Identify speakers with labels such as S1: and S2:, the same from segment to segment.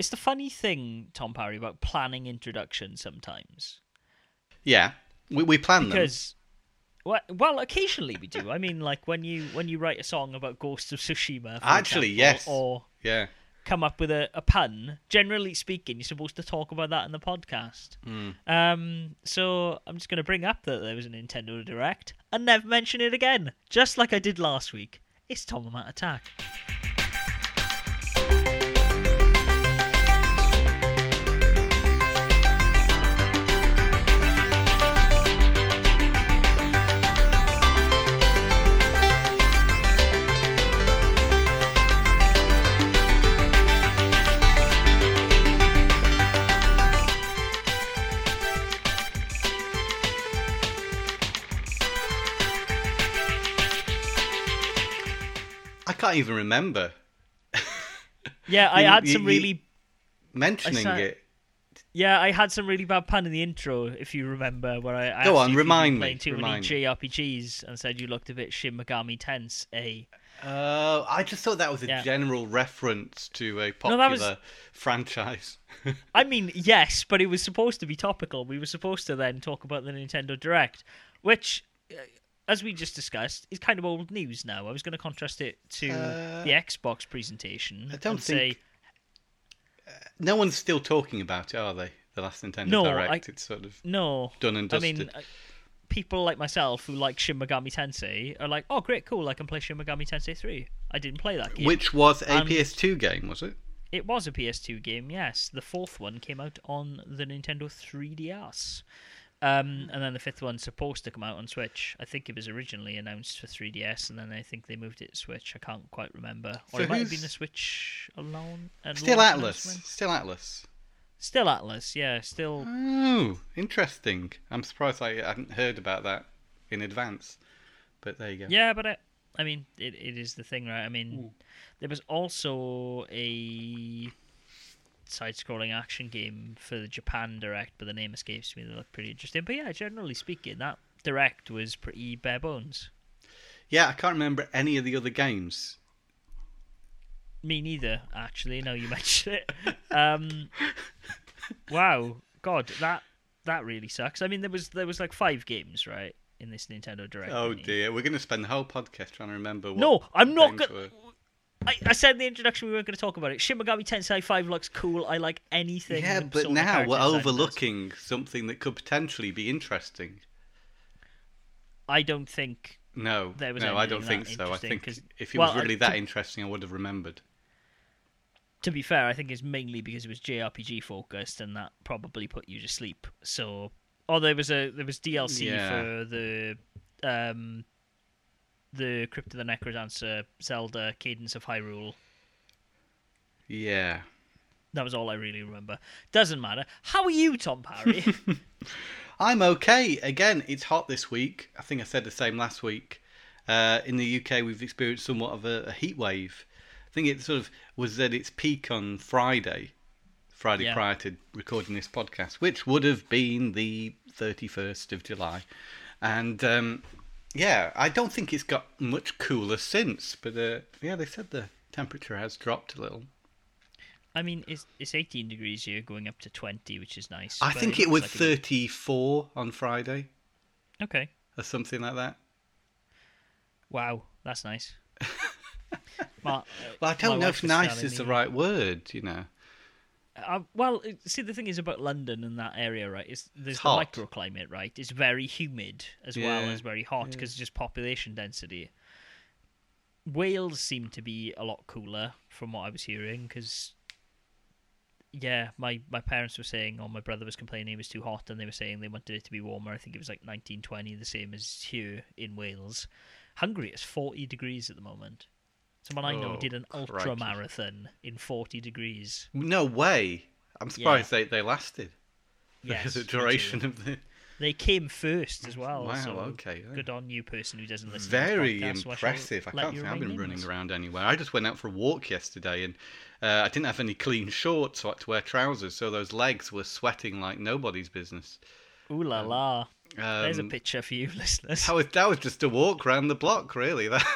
S1: it's the funny thing, Tom Parry, about planning introductions sometimes.
S2: Yeah, we we plan them.
S1: Because well, well, occasionally we do. I mean, like when you when you write a song about Ghost of Tsushima, for
S2: Actually,
S1: example,
S2: yes.
S1: or
S2: Yeah.
S1: come up with a, a pun. Generally speaking, you're supposed to talk about that in the podcast.
S2: Hmm.
S1: Um, so I'm just going to bring up that there was a Nintendo Direct and never mention it again, just like I did last week. It's Tomomat Attack.
S2: Can't even remember
S1: Yeah, I
S2: You-
S1: had some
S2: you-
S1: really
S2: mentioning it.
S1: Yeah, I had some really bad pun in the intro, if you remember, where I, I
S2: Go on,
S1: you if you'd been
S2: remind me,
S1: playing too
S2: remind
S1: many JRPGs and said you looked a bit Shin Megami Tense. A
S2: Uh, I just thought that was a
S1: Yeah.
S2: general reference to a popular
S1: that was-
S2: franchise.
S1: I mean, yes, but it was supposed to be topical. We were supposed to then talk about the Nintendo Direct, which, uh, as we just discussed, is kind of old news now. I was going to contrast it to
S2: Uh,
S1: the Xbox presentation.
S2: I don't
S1: and
S2: think-
S1: say
S2: no one's still talking about it, are they? The last Nintendo
S1: No,
S2: Direct.
S1: I-
S2: It's sort of
S1: no.
S2: done and
S1: I
S2: dusted.
S1: mean, uh, people like myself who like Shin Megami Tensei are like, "Oh, great, cool! I can play Shin Megami Tensei 3." I didn't play that game.
S2: Which was a
S1: and-
S2: PS2 game, was it?
S1: It was a PS2 game, yes. The fourth one came out on the Nintendo 3DS. Um, and then the fifth one's supposed to come out on Switch. I think it was originally announced for 3DS, and then I think they moved it to Switch. I can't quite remember. Or
S2: So
S1: it might have been a Switch alone.
S2: Still
S1: Atlus.
S2: Still Atlus.
S1: Still Atlus, yeah. Still.
S2: Oh, interesting. I'm surprised I hadn't heard about that in advance. But there you go.
S1: Yeah, but it, I mean, it, it is the thing, right? I mean, there was also a side-scrolling action game for the Japan Direct, but the name escapes me. They look pretty interesting. But yeah, generally speaking, that Direct was pretty bare bones.
S2: Yeah, I can't remember any of the other games.
S1: Me neither, actually. Now you mention it. Um, wow, God, that that really sucks. I mean, there was there was like five games, right, in this Nintendo Direct.
S2: Oh dear, we're going to spend the whole podcast trying to remember. What
S1: No, I'm not gonna.
S2: were.
S1: I, I said in the introduction we weren't going to talk about it. Shin Megami Tensei 5 looks cool. I like anything.
S2: Yeah, but now we're overlooking something that could potentially be interesting.
S1: I don't think.
S2: No,
S1: There was
S2: no, I don't think so. I think
S1: 'cause-
S2: if it
S1: well,
S2: was
S1: I-
S2: really that
S1: to-
S2: interesting, I would have remembered.
S1: To be fair, I think it's mainly because it was JRPG focused, and that probably put you to sleep. So, oh, there was a there was DLC
S2: Yeah.
S1: for the um the Crypt of the Necrodancer Zelda Cadence of Hyrule.
S2: Yeah.
S1: That was all I really remember. Doesn't matter. How are you, Tom Parry?
S2: I'm okay. Again, it's hot this week. I think I said the same last week. Uh, in the UK, we've experienced somewhat of a, a heat wave. I think it sort of was at its peak on Friday, Friday
S1: Yeah.
S2: prior to recording this podcast, which would have been the 31st of July. And um, yeah, I don't think it's got much cooler since, but uh, yeah, they said the temperature has dropped a little.
S1: I mean, it's it's 18 degrees here, going up to 20, which is nice.
S2: I think it
S1: looks
S2: was
S1: like a-
S2: 34 on Friday
S1: Okay.
S2: or something like that.
S1: Wow, that's nice. My- uh,
S2: Well, I don't know if nice is the right word, you know.
S1: Uh, well, see, the thing is about London and that area, right? Is there's
S2: It's
S1: the
S2: hot.
S1: microclimate, right? It's very humid as well as very hot because just population density. Wales seemed to be a lot cooler from what I was hearing because. Yeah, my, my parents were saying, or my brother was complaining it was too hot, and they were saying they wanted it to be warmer. I think it was like 1920, the same as here in Wales. Hungary is 40 degrees at the moment. Someone I know
S2: Oh,
S1: did an
S2: crikey.
S1: ultra marathon in 40 degrees.
S2: No way. I'm surprised they, they lasted.
S1: Yes,
S2: the duration of the.
S1: They came first as well.
S2: Wow,
S1: so
S2: okay.
S1: Good on you, person who doesn't listen.
S2: Very
S1: to this podcast, so I shall
S2: impressive. I can't say I've been running around anywhere. I just went out for a walk yesterday and uh, I didn't have any clean shorts, so I had to wear trousers, so those legs were sweating like nobody's business.
S1: Ooh la la! There's a
S2: Um,
S1: picture for you, listeners.
S2: That was, that was just a walk round the block, really. That,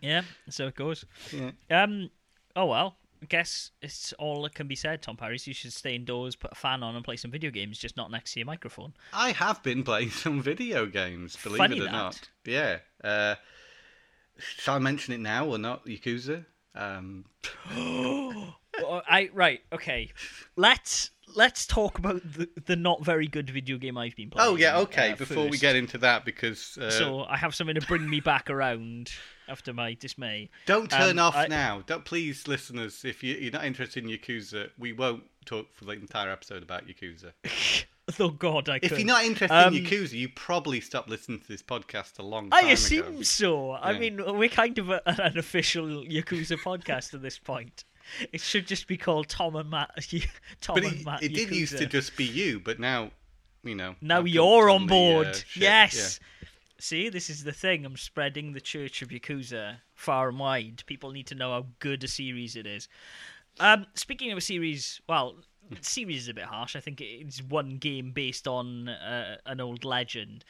S1: Yeah, so it goes.
S2: yeah.
S1: Um. Oh well. I guess it's all that can be said, Tom Paris. You should stay indoors, put a fan on, and play some video games, just not next to your microphone.
S2: I have been playing some video games, believe
S1: Funny
S2: it or
S1: that.
S2: not. Yeah. Uh, shall I mention it now or not, Yakuza? Um,
S1: I right, okay. Let's let's talk about the, the not very good video game I've been playing.
S2: oh, yeah, okay.
S1: uh,
S2: Before we get into that, because uh,
S1: so I have something to bring me back around after my dismay.
S2: don't turn
S1: um,
S2: off
S1: I-
S2: now. Don't please, listeners. If you, you're not interested in Yakuza, we won't talk for the entire episode about Yakuza.
S1: Oh God, I
S2: If
S1: could.
S2: you're not interested
S1: Um,
S2: in Yakuza, you probably stopped listening to this podcast a long time
S1: I assume
S2: ago.
S1: so. I mean, we're kind of a, an official Yakuza podcast at this point. It should just be called Tom and Matt. Tom
S2: But
S1: and
S2: it,
S1: Matt
S2: it did used to just be you, but now, you know.
S1: Now
S2: I've
S1: you're on
S2: the, uh,
S1: board. yes. See, this is the thing. I'm spreading the church of Yakuza far and wide. People need to know how good a series it is. Um, speaking of a series, well, series is a bit harsh. I think it's one game based on uh, an old legend.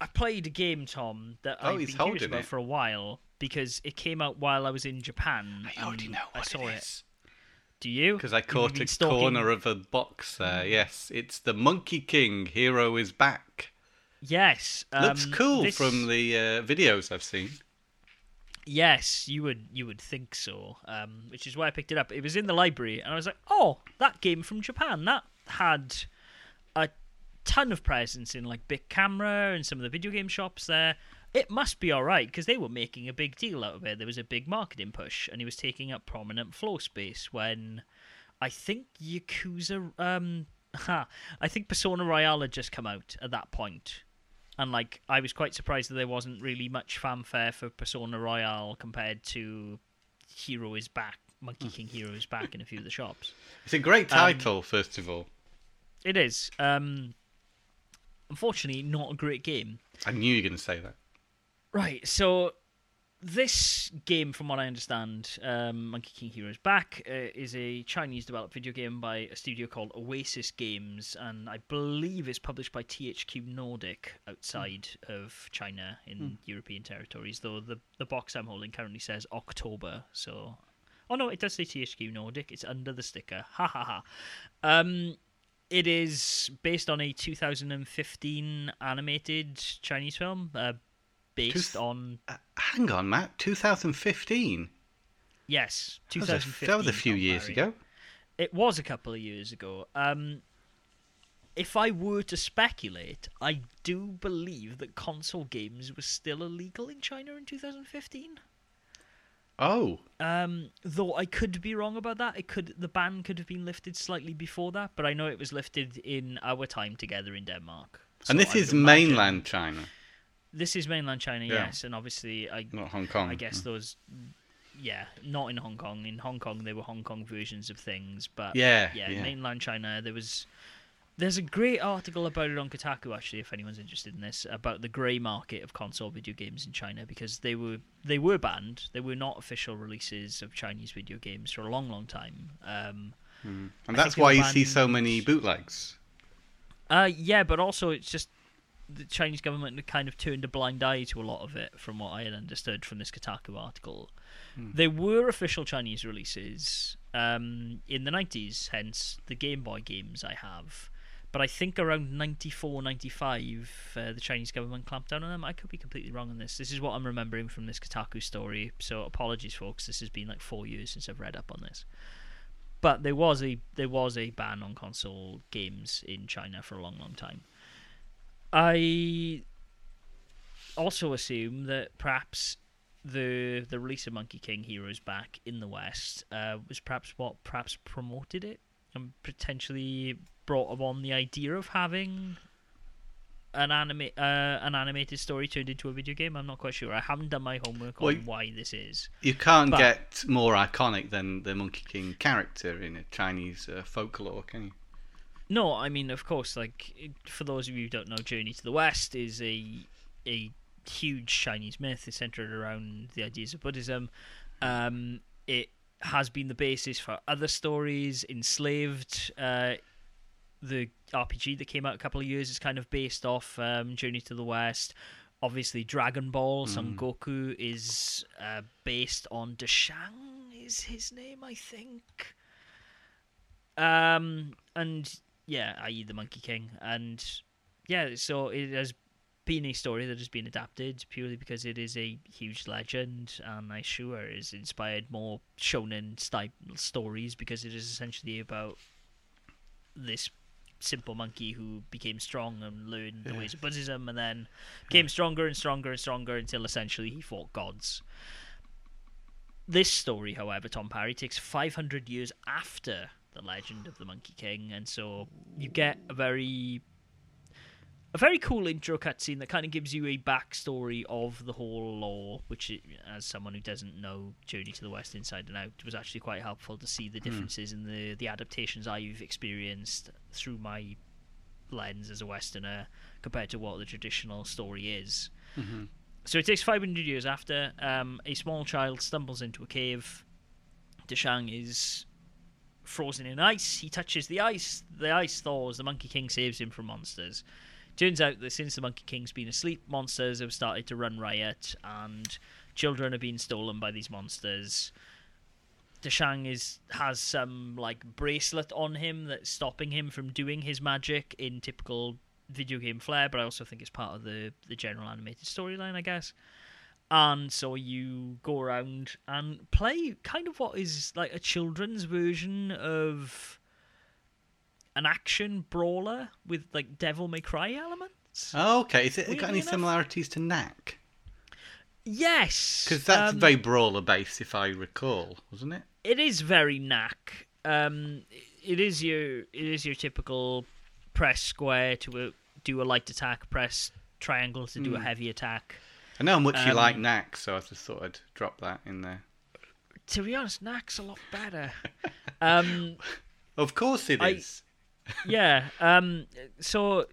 S1: I played a game, Tom, that
S2: Oh,
S1: I've been
S2: holding
S1: about
S2: it.
S1: for a while because it came out while I was in Japan.
S2: I already
S1: and
S2: know
S1: I
S2: what
S1: saw
S2: it is.
S1: Do you?
S2: Because I caught a
S1: stalking-
S2: corner of a box there. Yes, it's the Monkey King. Hero is back.
S1: Yes,
S2: Looks
S1: um,
S2: cool
S1: this-
S2: from the uh, videos I've seen.
S1: Yes, you would you would think so. Um, which is why I picked it up. It was in the library, and I was like, "Oh, that game from Japan that had a ton of presence in like Bic Camera and some of the video game shops there. It must be all right because they were making a big deal out of it. There was a big marketing push, and he was taking up prominent floor space when I think Yakuza. Um, ha, I think Persona Royal had just come out at that point and like I was quite surprised that there wasn't really much fanfare for Persona Royal compared to Hero is Back, Monkey King Hero is Back in a few of the shops.
S2: It's a great
S1: Um,
S2: title, first of all.
S1: It is. Um, unfortunately, not a great game.
S2: I knew you were going to say that.
S1: Right, so this game, from what I understand, um, Monkey King Heroes Back, uh, is a Chinese developed video game by a studio called Oasis Games, and I believe it's published by THQ Nordic outside of China in European territories, though the, the box I'm holding currently says October, so. Oh no, it does say THQ Nordic, it's under the sticker. Ha ha ha. Um, it is based on a 2015 animated Chinese film, uh, based on
S2: Uh, hang on, Matt. 2015.
S1: yes,
S2: That was a-
S1: 2015.
S2: That was a few years
S1: Barry.
S2: ago.
S1: It was a couple of years ago. Um, if I were to speculate, I do believe that console games were still illegal in China in 2015.
S2: Oh,
S1: Um, though I could be wrong about that. It could the ban could have been lifted slightly before that, but I know it was lifted in our time together in Denmark. So
S2: and this
S1: I
S2: is
S1: imagine-
S2: mainland China,
S1: This is mainland China,
S2: Yeah.
S1: yes, and obviously I
S2: not Hong Kong.
S1: I guess those, yeah, not in Hong Kong. In Hong Kong, they were Hong Kong versions of things, but
S2: Yeah,
S1: yeah,
S2: yeah.
S1: mainland China, there was. There's a great article about it on Kotaku, actually, if anyone's interested in this, about the grey market of console video games in China because they were they were banned. They were not official releases of Chinese video games for a long, long time. Um,
S2: And
S1: I
S2: that's why you see so many bootlegs.
S1: Uh, yeah, but also it's just the Chinese government kind of turned a blind eye to a lot of it, from what I had understood from this Kotaku article. There were official Chinese releases um, in the 90s, hence the Game Boy games I have. But I think around 94, 95, uh, the Chinese government clamped down on them. I could be completely wrong on this. This is what I'm remembering from this Kotaku story. So apologies, folks. This has been like four years since I've read up on this. But there was a there was a ban on console games in China for a long, long time. I also assume that perhaps the the release of Monkey King Heroes back in the West uh, was perhaps what perhaps promoted it and potentially brought upon the idea of having an anime uh, an animated story turned into a video game. I'm not quite sure. I haven't done my homework
S2: Well,
S1: on why this is.
S2: You can't
S1: But-
S2: get more iconic than the Monkey King character in a Chinese uh, folklore, can you?
S1: No, I mean, of course, like for those of you who don't know, Journey to the West is a a huge Chinese myth. It's centered around the ideas of Buddhism. Um, it has been the basis for other stories. Enslaved, uh, the RPG that came out a couple of years is kind of based off um, Journey to the West. Obviously, Dragon Ball, Son Goku is uh, based on Dasheng. is his name, I think. Um, and yeah, i.e. the Monkey King, and yeah, so it has been a story that has been adapted purely because it is a huge legend, and I sure is inspired more shonen style stories because it is essentially about this simple monkey who became strong and learned the
S2: Yeah.
S1: ways of Buddhism, and then became stronger and stronger and stronger until essentially he fought gods. This story, however, Tom Parry takes 500 years after the legend of the Monkey King, and so you get a very a very cool intro cutscene that kind of gives you a backstory of the whole lore, which, as someone who doesn't know Journey to the West inside and out, was actually quite helpful to see the differences in the the adaptations I've experienced through my lens as a Westerner compared to what the traditional story is.
S2: Mhm.
S1: So it takes 500 years after um, a small child stumbles into a cave. Dasheng is frozen in ice. He touches the ice. The ice thaws. The Monkey King saves him from monsters. Turns out that since the Monkey King's been asleep, monsters have started to run riot, and children are being stolen by these monsters. Dasheng is has some like bracelet on him that's stopping him from doing his magic in typical video game flair, but I also think it's part of the the general animated storyline, I guess. And so you go around and play kind of what is like a children's version of an action brawler with like Devil May Cry elements.
S2: Oh, okay. Is it
S1: Weirdly
S2: got any
S1: enough-
S2: similarities to Knack?
S1: Yes,
S2: Because that's
S1: um,
S2: very brawler based, if I recall, wasn't it?
S1: it is very knack. Um, it is your it is your typical press square to a, do a light attack, press triangle to do a
S2: Mm.
S1: heavy attack.
S2: I know how much you
S1: Um,
S2: like Knack, so I just thought I'd drop that in there.
S1: To be honest, knack's a lot better. um,
S2: Of course it
S1: I-
S2: is.
S1: yeah. Um, so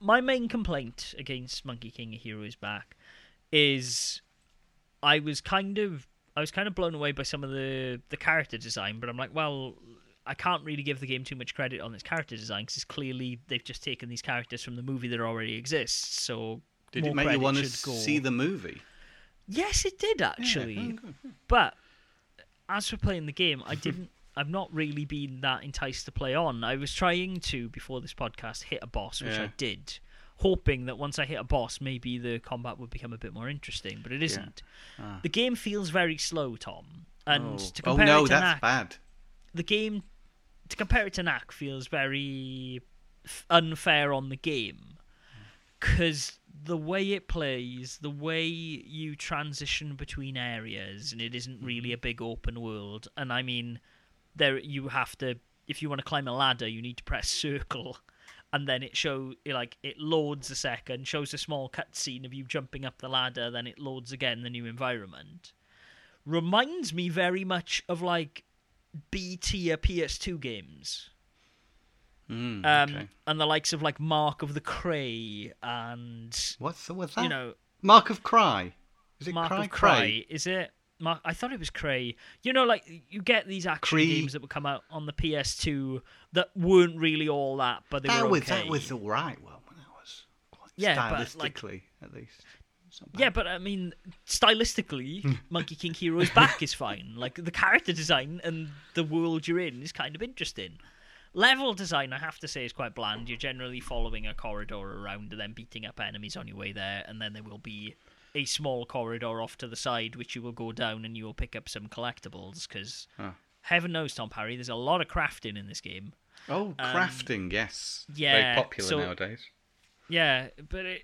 S1: my main complaint against Monkey King: A Hero Is Back is I was kind of I was kind of blown away by some of the the character design, but I'm like, well, I can't really give the game too much credit on its character design because it's clearly they've just taken these characters from the movie that already exists. So
S2: Did it make you want to see the movie?
S1: Yes, it did actually.
S2: Oh, good.
S1: But as for playing the game, I didn't. I've not really been that enticed to play on. I was trying to before this podcast hit a boss, which I did, hoping that once I hit a boss, maybe the combat would become a bit more interesting. But it isn't.
S2: Ah.
S1: The game feels very slow, Tom. And
S2: oh.
S1: to
S2: oh
S1: compare
S2: no,
S1: it to
S2: that's
S1: Knack,
S2: bad.
S1: the game to compare it to Knack feels very f- unfair on the game because the way it plays, the way you transition between areas, and it isn't really mm-hmm. a big open world. And I mean, there you have to if you want to climb a ladder, you need to press circle. And then it show like it loads a second, shows a small cutscene of you jumping up the ladder, then it loads again the new environment. Reminds me very much of like B tier PS2 games.
S2: Mm,
S1: Um,
S2: okay.
S1: and the likes of like Mark of the Cray and
S2: What's what's that?
S1: you know
S2: Mark of Cry. Is it
S1: Mark
S2: Cry
S1: of Cray. Is it? Mark, I thought it was Cray. You know, like you get these action
S2: Cree.
S1: games that would come out on the PS2 that weren't really all that, but they
S2: That
S1: were
S2: was
S1: okay.
S2: that was all right. Well, that was quite
S1: Yeah, but, like-
S2: stylistically at least. It's not bad.
S1: Yeah, but I mean, stylistically, Monkey King Heroes Back is fine. Like the character design and the world you're in is kind of interesting. Level design, I have to say, is quite bland. You're generally following a corridor around and then beating up enemies on your way there, and then there will be a small corridor off to the side which you will go down and you will pick up some collectibles. Because
S2: Huh.
S1: heaven knows, Tom Parry, there's a lot of crafting in this game.
S2: Oh, crafting, yes.
S1: um, yeah,
S2: Very popular
S1: so-
S2: nowadays.
S1: Yeah, but it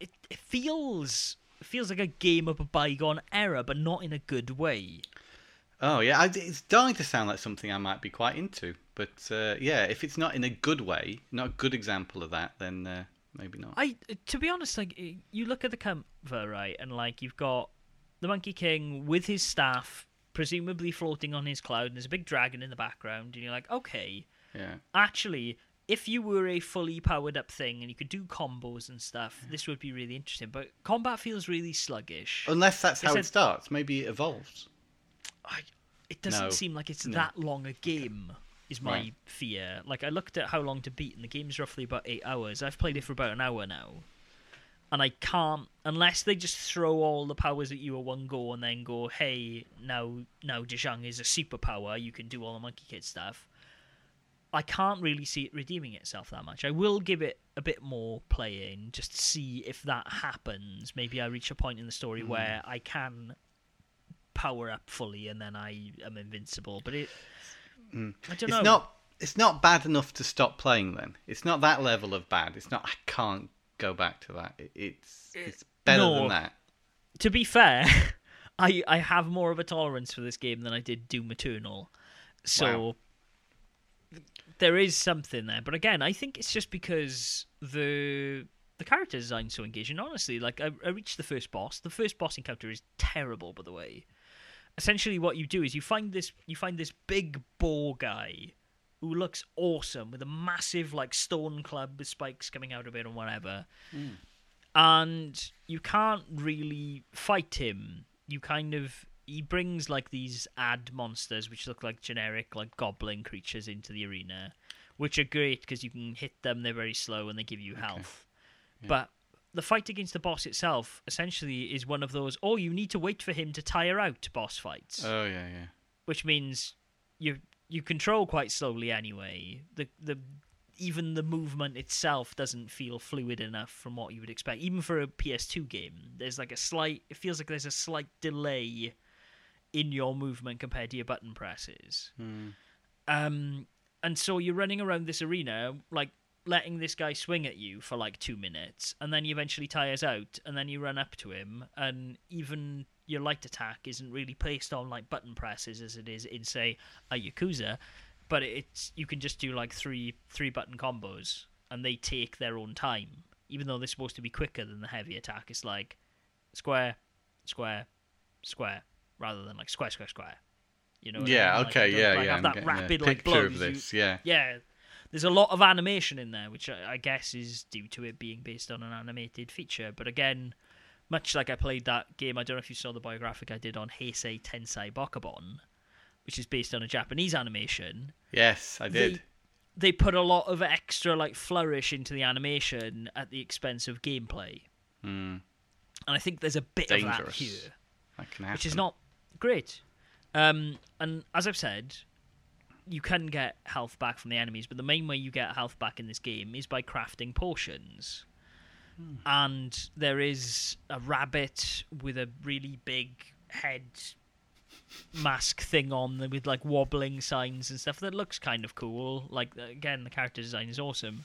S1: it, it feels it feels like a game of a bygone era, but not in a good way.
S2: Oh yeah, I, it's starting to sound like something I might be quite into. But uh, yeah, if it's not in a good way, not a good example of that, then uh, maybe not.
S1: I, to be honest, like you look at the cover, right, and like you've got the Monkey King with his staff, presumably floating on his cloud, and there's a big dragon in the background, and you're like, okay,
S2: Yeah.
S1: actually, if you were a fully powered up thing and you could do combos and stuff, this would be really interesting. But combat feels really sluggish.
S2: Unless that's how it starts. Maybe it evolves.
S1: I, it doesn't
S2: No.
S1: seem like it's
S2: No.
S1: that long a game. Is my
S2: Right.
S1: fear. Like I looked at how long to beat, and the game's roughly about eight hours. I've played it for about an hour now, and I can't unless they just throw all the powers at you at one go and then go, "Hey, now now Zhejiang is a superpower. You can do all the Monkey Kid stuff." I can't really see it redeeming itself that much. I will give it a bit more playing just to see if that happens. Maybe I reach a point in the story
S2: Hmm.
S1: where I can power up fully and then I am invincible. But it, hmm. I don't.
S2: It's
S1: know.
S2: not. It's not bad enough to stop playing. Then it's not that level of bad. It's not. I can't go back to that. It, it's it's better
S1: no.
S2: than that.
S1: to be fair, I I have more of a tolerance for this game than I did Doom Eternal. So
S2: Wow.
S1: there is something there. But again, I think it's just because the the character design's so engaging. Honestly, like I, I reached the first boss. The first boss encounter is terrible, by the way. Essentially, what you do is you find this you find this big boar guy who looks awesome with a massive like stone club with spikes coming out of it and whatever hmm. and you can't really fight him. You kind of he brings like these ad monsters which look like generic like goblin creatures into the arena, which are great because you can hit them. They're very slow and they give you health. But the fight against the boss itself essentially is one of those oh you need to wait for him to tire out boss fights
S2: Oh yeah, yeah.
S1: which means you you control quite slowly anyway. The the even the movement itself doesn't feel fluid enough from what you would expect. Even for a PS2 game, there's like a slight. It feels like there's a slight delay in your movement compared to your button presses.
S2: Hmm.
S1: Um, and so you're running around this arena, like letting this guy swing at you for like two minutes, and then he eventually tires out, and then you run up to him, and even your light attack isn't really based on like button presses as it is in say a Yakuza, but it's you can just do like three three button combos, and they take their own time, even though they're supposed to be quicker than the heavy attack. It's like square, square, square, rather than like square, square, square. You know? what I
S2: Yeah.
S1: mean? Like,
S2: okay. yeah.
S1: like,
S2: yeah.
S1: Have
S2: I'm
S1: that
S2: getting
S1: rapid
S2: a
S1: like blows.
S2: of
S1: You-
S2: this. Yeah.
S1: yeah, there's a lot of animation in there, which I, I guess is due to it being based on an animated feature. But again, much like I played that game, I don't know if you saw the biographic I did on Heisei Tensei Bokobon, which is based on a Japanese animation.
S2: Yes, I did.
S1: They, they put a lot of extra like flourish into the animation at the expense of gameplay,
S2: Hmm.
S1: and I think there's a bit of that here
S2: That can
S1: which is not great. Um, and as I've said, you can get health back from the enemies, but the main way you get health back in this game is by crafting potions. And there is a rabbit with a really big head mask thing on with like wobbling signs and stuff that looks kind of cool. Like again, the character design is awesome,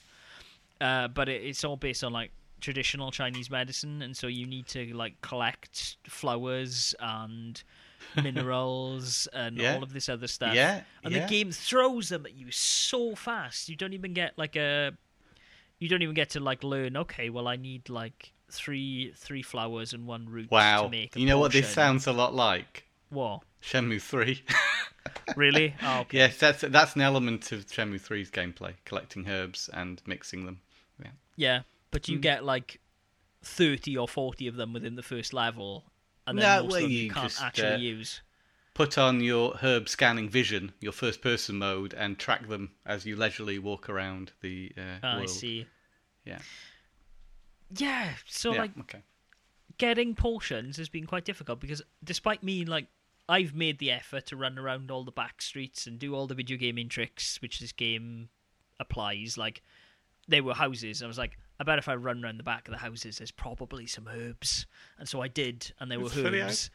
S1: uh, but it, it's all based on like traditional Chinese medicine, and so you need to like collect flowers and minerals and
S2: Yeah.
S1: all of this other stuff.
S2: Yeah,
S1: and
S2: yeah.
S1: the game throws them at you so fast. You don't even get like a, you don't even get to like learn. Okay, well I need like three three flowers and one root to
S2: Wow.
S1: make. A
S2: You know what this sounds a lot like?
S1: What?
S2: Shenmue 3.
S1: Really? Oh, okay.
S2: yes, that's that's an element of Shenmue 3's gameplay, collecting herbs and mixing them. Yeah.
S1: Yeah, but you hmm. get like thirty or forty of them within the first level, and then
S2: well,
S1: of you
S2: you
S1: can't
S2: just,
S1: actually
S2: uh,
S1: use.
S2: Put on your herb scanning vision, your first person mode, and track them as you leisurely walk around the uh,
S1: Ah, I see.
S2: Yeah.
S1: Yeah, so
S2: yeah.
S1: like
S2: okay.
S1: getting potions has been quite difficult because despite me like I've made the effort to run around all the back streets and do all the video gaming tricks which this game applies. Like there were houses. I was like, I bet if I run around the back of the houses, there's probably some herbs, and so I did, and there were
S2: It's pretty eh?
S1: herbs.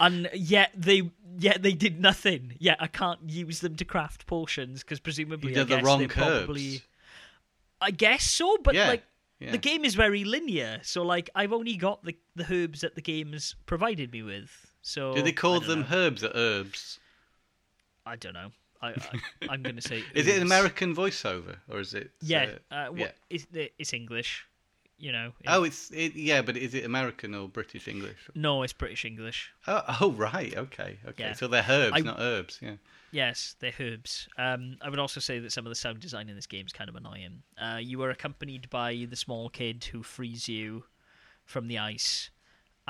S1: And yet they, yet they did nothing. Yet I can't use them to craft potions because presumably I
S2: the
S1: guess
S2: wrong
S1: they're probably.
S2: herbs.
S1: I guess so, but
S2: Yeah,
S1: like
S2: yeah.
S1: the game is very linear, so like I've only got the the herbs that the game's provided me with. So
S2: Do they call them
S1: know.
S2: herbs or herbs?
S1: I don't know. I, I I'm going to say.
S2: Is it an. American voiceover or is it?
S1: Yeah,
S2: uh,
S1: uh,
S2: yeah.
S1: it's English. You know.
S2: Oh, it's it, yeah, but is it American or British English?
S1: no, it's British English.
S2: Oh, oh right, okay, okay.
S1: Yeah.
S2: So they're herbs,
S1: I-
S2: not herbs. Yeah.
S1: Yes, they're herbs. Um, I would also say that some of the sound design in this game is kind of annoying. Uh, you are accompanied by the small kid who frees you from the ice,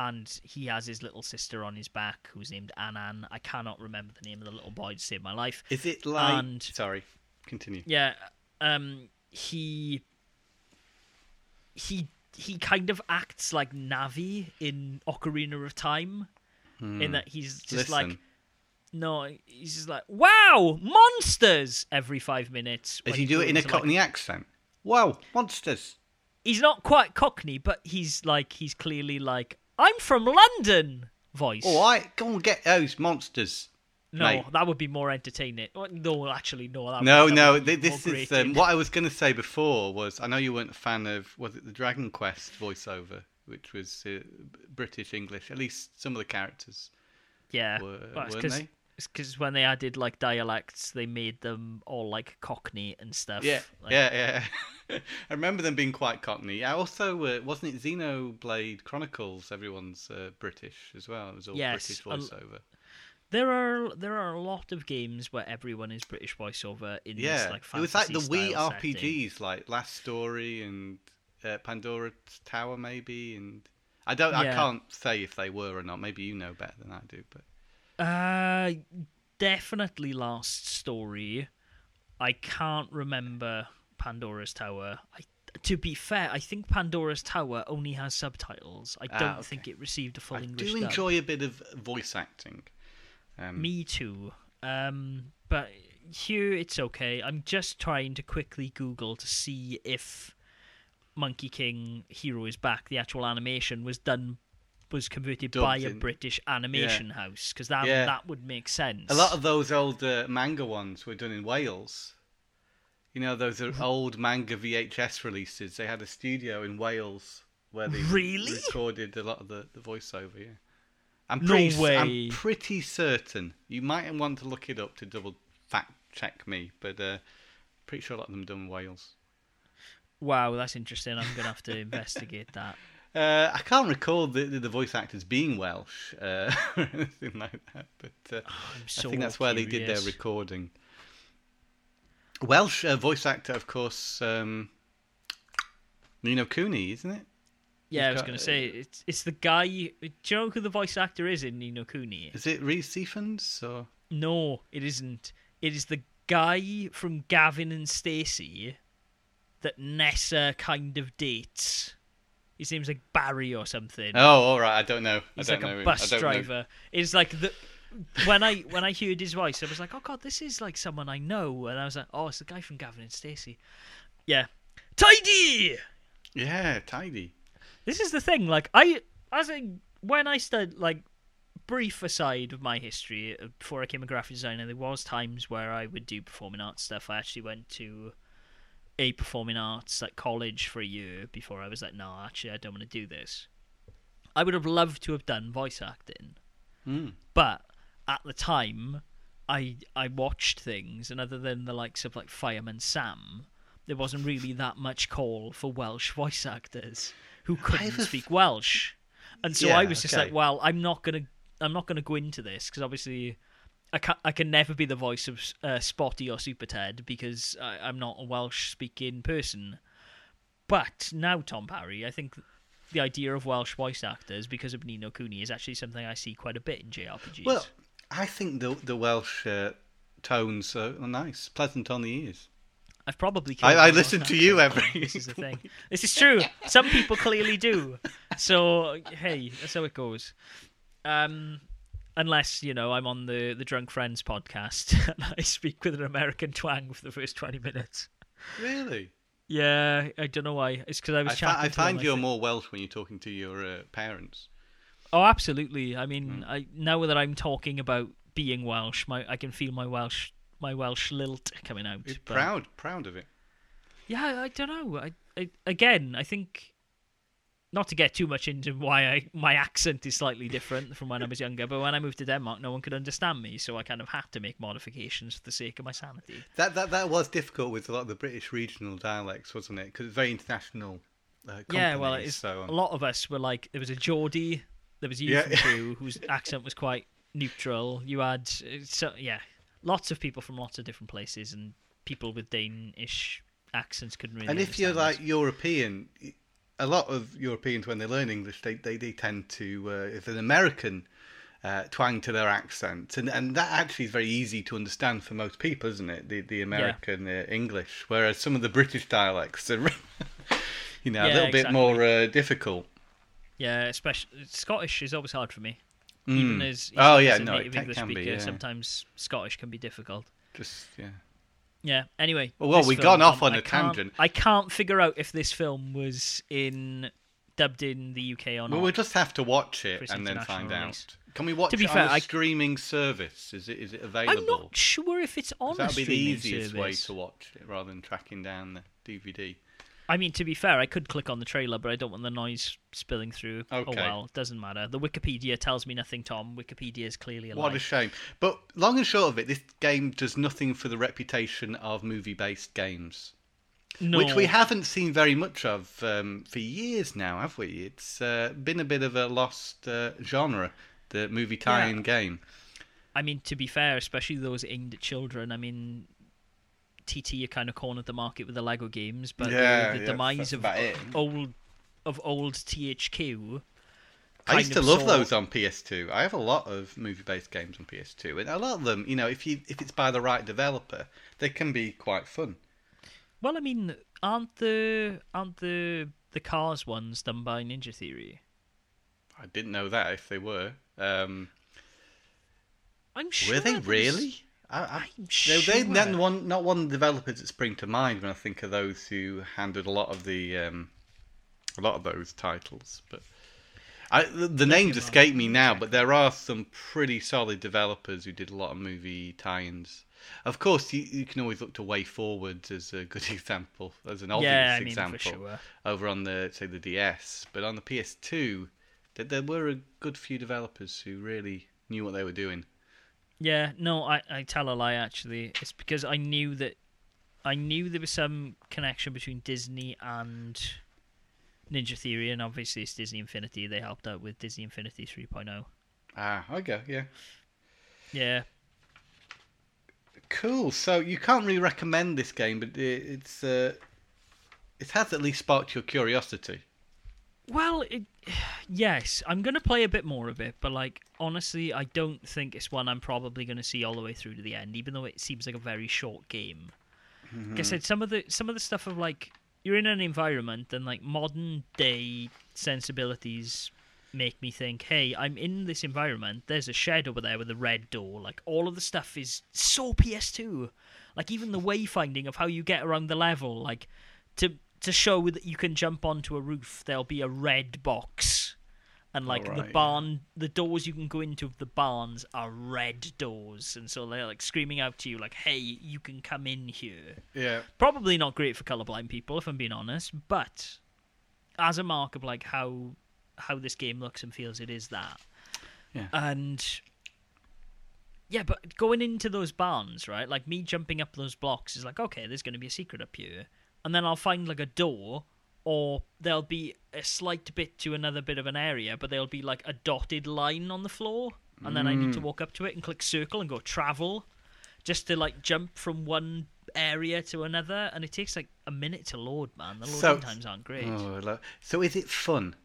S1: and he has his little sister on his back who's named Anan. I cannot remember the name of the little boy to save my life.
S2: Is it like?
S1: And-
S2: Sorry, continue.
S1: Yeah, um, he he he kind of acts like Navi in Ocarina of Time, in that he's just
S2: Hmm. Listen.
S1: like no, he's just like wow monsters every five minutes.
S2: Does he do it in a
S1: goes, like-
S2: Cockney accent? Wow, monsters!
S1: he's not quite Cockney, but he's like he's clearly like I'm from London voice.
S2: All right, go and get those monsters.
S1: no,
S2: mate.
S1: that would be more entertaining. No, actually, no. That
S2: No,
S1: would,
S2: no.
S1: would be more
S2: This is um, what I was going to say before. Was I know you weren't a fan of was it the Dragon Quest voiceover, which was uh, British English. At least some of the characters
S1: Yeah,
S2: were,
S1: well,
S2: weren't they?
S1: Because when they added like dialects, they made them all like Cockney and stuff.
S2: Yeah,
S1: Like,
S2: yeah, yeah. I remember them being quite Cockney. I also uh, wasn't it Xenoblade Chronicles. Everyone's uh, British as well. It was all
S1: Yes,
S2: British
S1: a
S2: voiceover.
S1: There are there are a lot of games where everyone is British voiceover in
S2: Yeah,
S1: this like
S2: it was like the Wii
S1: setting.
S2: RPGs, like Last Story and uh, Pandora's Tower, maybe. And I don't, I can't say if they were or not. Maybe you know better than I do. But
S1: Uh, definitely Last Story. I can't remember Pandora's Tower. I, to be fair, I think Pandora's Tower only has subtitles. I
S2: Ah,
S1: don't
S2: okay.
S1: think it received a full
S2: I
S1: English
S2: do
S1: dub.
S2: enjoy a bit of voice acting. Um,
S1: Me too. Um, but here it's okay. I'm just trying to quickly Google to see if Monkey King Hero is Back, the actual animation, was done was converted
S2: Dubbed
S1: by a
S2: in.
S1: British animation house because that
S2: Yeah.
S1: that would make sense.
S2: A lot of those old uh, manga ones were done in Wales. You know, those are old manga VHS releases. They had a studio in Wales where they
S1: Really?
S2: recorded a lot of the, the voiceover. Yeah, I'm
S1: No
S2: pretty, s-
S1: way.
S2: I'm pretty certain. You might want to look it up to double fact check me, but uh, pretty sure a lot of them done in Wales.
S1: Wow, that's interesting. I'm gonna have to investigate that.
S2: Uh, I can't recall the, the, the voice actors being Welsh uh, or anything like that, but uh,
S1: I'm so
S2: I think that's where they did their recording. Welsh uh, voice actor, of course, um, Ni no Kuni, isn't it?
S1: Yeah, I was gonna say it's it's the guy. Do you know who the voice actor is in Ni no Kuni?
S2: Is it Reese Stephens or
S1: No, it isn't. It is the guy from Gavin and Stacey that Nessa kind of dates. His name's like Barry or something.
S2: Oh, all right. I don't know.
S1: He's
S2: I
S1: like
S2: don't
S1: a
S2: know. him.
S1: bus
S2: I don't know.
S1: driver. It's like the when I when I heard his voice, I was like, oh god, this is like someone I know, and I was like, oh, it's the guy from Gavin and Stacey. Yeah, tidy.
S2: Yeah, tidy.
S1: This is the thing. Like I, as a when I studied like brief aside of my history uh, before I became a graphic designer, there was times where I would do performing arts stuff. I actually went to a performing arts like college for a year before I was like, no, actually, I don't want to do this. I would have loved to have done voice acting,
S2: Mm.
S1: but at the time, I I watched things, and other than the likes of like Fireman Sam, there wasn't really that much call for Welsh voice actors who couldn't
S2: a
S1: speak Welsh, and so I was just
S2: okay.
S1: like, well, I'm not gonna I'm not gonna go into this because obviously. I can I can never be the voice of uh, Spotty or Super Ted because I, I'm not a Welsh speaking person. But now, Tom Parry, I think the idea of Welsh voice actors because of Ni no Kuni is actually something I see quite a bit in JRPGs.
S2: Well, I think the the Welsh uh, tones are nice, pleasant on the ears.
S1: I've probably.
S2: I- I listen to you every
S1: This is the thing. This is true. Some people clearly do. So hey, that's how it goes. Um, unless you know I'm on the the Drunk Friends podcast and I speak with an American twang for the first twenty minutes.
S2: Really?
S1: Yeah, I don't know why. It's because I was
S2: I,
S1: chatting.
S2: I find
S1: one,
S2: you're
S1: think-
S2: more Welsh when you're talking to your uh, parents.
S1: Oh, absolutely. I mean,
S2: Hmm.
S1: I now that I'm talking about being Welsh, my I can feel my Welsh my Welsh lilt coming out.
S2: You're
S1: but-
S2: proud, proud of it.
S1: Yeah, I, I don't know. I, I again, I think not to get too much into why I, my accent is slightly different from when I was younger, but when I moved to Denmark, no one could understand me, so I kind of had to make modifications for the sake of my sanity.
S2: That that that was difficult with a lot of the British regional dialects, wasn't it? Because it's very international. Uh,
S1: yeah, well, it's,
S2: so
S1: a lot of us were like there was a Geordie, there was you
S2: Yeah.
S1: from Crewe whose accent was quite neutral. You had so yeah, lots of people from lots of different places, and people with Danish accents couldn't really.
S2: and if you're
S1: us.
S2: like European, a lot of Europeans when they learn English, they they, they tend to uh, if an American uh, twang to their accent, and and that actually is very easy to understand for most people, isn't it? The the American uh, English, whereas some of the British dialects are. you know, a
S1: Yeah,
S2: little bit more uh, difficult.
S1: Yeah, especially Scottish is always hard for me.
S2: Mm.
S1: Even as
S2: oh yeah,
S1: as a
S2: no,
S1: native English speaker,
S2: be. Yeah.
S1: sometimes Scottish can be difficult.
S2: Just yeah.
S1: Yeah. Anyway.
S2: Well, well, we've
S1: film,
S2: gone off
S1: um,
S2: on
S1: I
S2: a tangent.
S1: I can't figure out if this film was in dubbed in the UK or not.
S2: Well, we'll just have to watch it and then find
S1: release.
S2: out. Can we watch
S1: To be
S2: it
S1: fair,
S2: on a
S1: I-
S2: streaming service? Is it is it available?
S1: I'm not sure if it's on
S2: that
S1: a
S2: would be the easiest way to watch it rather than tracking down the DVD.
S1: I mean, to be fair, I could click on the trailer, but I don't want the noise spilling through. Oh
S2: Okay.
S1: well, it doesn't matter. The Wikipedia tells me nothing, Tom. Wikipedia is clearly a
S2: What a shame. But long and short of it, this game does nothing for the reputation of movie-based games,
S1: no.
S2: which we haven't seen very much of um, for years now, have we? It's uh, been a bit of a lost uh, genre, the movie tie-in game.
S1: I mean, to be fair, especially those aimed at children. I mean, TT you kind of cornered the market with the Lego games, but the-
S2: Yeah,
S1: the,
S2: yeah,
S1: demise of old of old THQ.
S2: I used to love those on PS2. I have a lot of movie-based games on PS2, and a lot of them, you know, if you if it's by the right developer, they can be quite fun.
S1: Well, I mean, aren't the aren't the the Cars ones done by Ninja Theory?
S2: I didn't know that if they were. Um,
S1: I'm sure.
S2: were they really? I, No,
S1: sure.
S2: they not one not one of the developers that spring to mind when I think of those who handled a lot of the um, a lot of those titles. But I, the, the names escape me now. But there are some pretty solid developers who did a lot of movie tie-ins. Of course, you, you can always look to Way Forward as a good example, as an obvious
S1: yeah, I mean,
S2: example
S1: sure.
S2: over on the say the DS. But on the PS2, there, there were a good few developers who really knew what they were doing.
S1: Yeah, no, I, I tell a lie actually. It's because I knew that I knew there was some connection between Disney and Ninja Theory, and obviously it's Disney Infinity. They helped out with Disney Infinity 3.0.
S2: Ah, okay, yeah.
S1: Yeah,
S2: Cool. So you can't really recommend this game, but it, it's uh, it has at least sparked your curiosity.
S1: Well, it, yes, I'm gonna play a bit more of it, but like honestly, I don't think it's one I'm probably gonna see all the way through to the end, even though it seems like a very short game. Like I said, some of the some of the stuff of like you're in an environment and like modern day sensibilities make me think, hey, I'm in this environment. There's a shed over there with a red door. Like all of the stuff is so PS2. Like even the wayfinding of how you get around the level, like to to show that you can jump onto a roof, there'll be a red box. And like the
S2: Alright.
S1: barn, the doors you can go into of the barns are red doors, and so they're like screaming out to you, like, "Hey, you can come in here."
S2: Yeah.
S1: Probably not great for colorblind people, if I'm being honest, but as a mark of like how how this game looks and feels, it is that.
S2: Yeah.
S1: And yeah, but going into those barns, right? Like me jumping up those blocks is like, okay, there's going to be a secret up here, and then I'll find like a door, or there'll be a slight bit to another bit of an area, but there'll be like a dotted line on the floor, and then I need to mm. walk up to it and click circle and go travel, just to like jump from one area to another, and it takes like a minute to load, man. The loading
S2: So-
S1: times aren't great.
S2: Oh, so is it fun?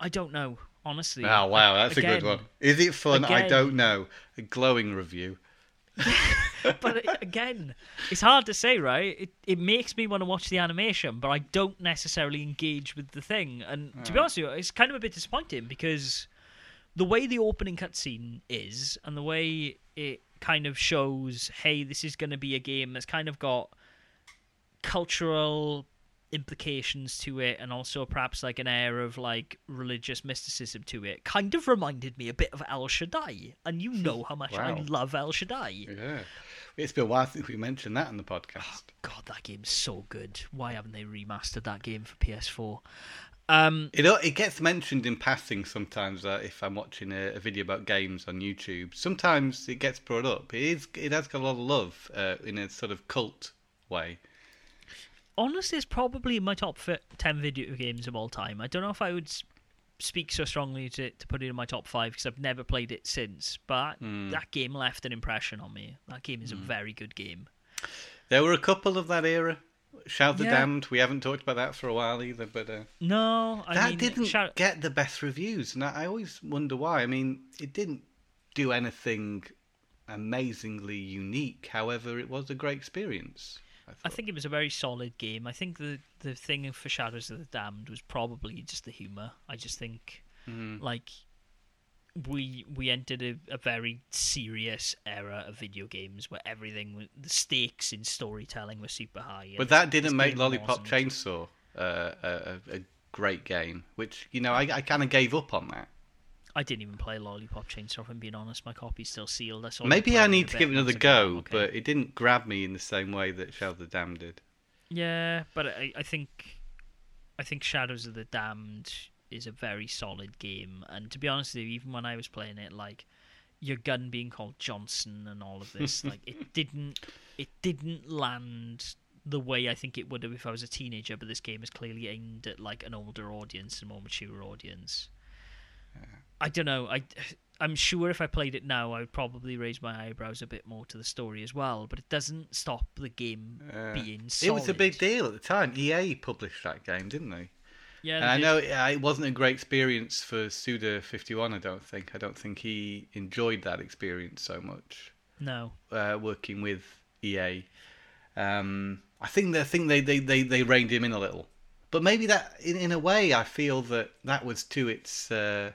S1: I don't know, honestly.
S2: Oh wow, that's a good one. Is it fun? I don't know. A glowing review.
S1: but again, it's hard to say, right? It it makes me want to watch the animation, but I don't necessarily engage with the thing. And to be honest with you, it's kind of a bit disappointing because the way the opening cutscene is, and the way it kind of shows, hey, this is going to be a game that's kind of got cultural implications to it and also perhaps like an air of like religious mysticism to it kind of reminded me a bit of El Shaddai and you know how much I love El Shaddai
S2: Yeah. It's been a while since we mentioned that in the podcast.
S1: God, that game's so good. Why haven't they remastered that game for PS4? Um,
S2: It it gets mentioned in passing sometimes uh, if I'm watching a, a video about games on YouTube. Sometimes it gets brought up. It is it has got a lot of love uh, in a sort of cult way.
S1: Honestly, it's probably my top 10 video games of all time. I don't know if I would speak so strongly to, to put it in my top 5 because I've never played it since, but
S2: Hmm.
S1: that game left an impression on me. That game is a very good game.
S2: There were a couple of that era. Shout the
S1: Yeah.
S2: Damned. We haven't talked about that for a while either, but uh,
S1: No, I
S2: that
S1: mean,
S2: didn't
S1: shout-
S2: get the best reviews, and I always wonder why. I mean, it didn't do anything amazingly unique. However, it was a great experience. I,
S1: I think it was a very solid game. I think the the thing for Shadows of the Damned was probably just the humor. I just think
S2: Mhm.
S1: like we we entered a, a very serious era of video games where everything the stakes in storytelling were super high.
S2: But that didn't make Lollipop
S1: wasn't.
S2: Chainsaw uh, a, a, a great game, which you know I, I kind of gave up on that.
S1: I didn't even play Lollipop Chainsaw. If I'm being honest, my copy's still sealed. I
S2: Maybe I need to give it another go,
S1: okay.
S2: but it didn't grab me in the same way that Shadow of the Damned did.
S1: Yeah, but I, I think I think Shadows of the Damned is a very solid game, and to be honest with you, even when I was playing it, like your gun being called Johnson and all of this, like it didn't it didn't land the way I think it would have if I was a teenager. But this game is clearly aimed at like an older audience, a more mature audience. I don't know. I I'm sure if I played it now, I would probably raise my eyebrows a bit more to the story as well. But it doesn't stop the game
S2: Uh,
S1: being.
S2: It was a big deal at the time. EA published that game, didn't they?
S1: Yeah,
S2: And
S1: they
S2: I
S1: did.
S2: know it, it wasn't a great experience for Suda Fifty One. I don't think. I don't think he enjoyed that experience so much
S1: No,
S2: uh, working with EA. Um, I think they I think they, they, they, they reined him in a little, but maybe that in, in a way I feel that that was to its uh,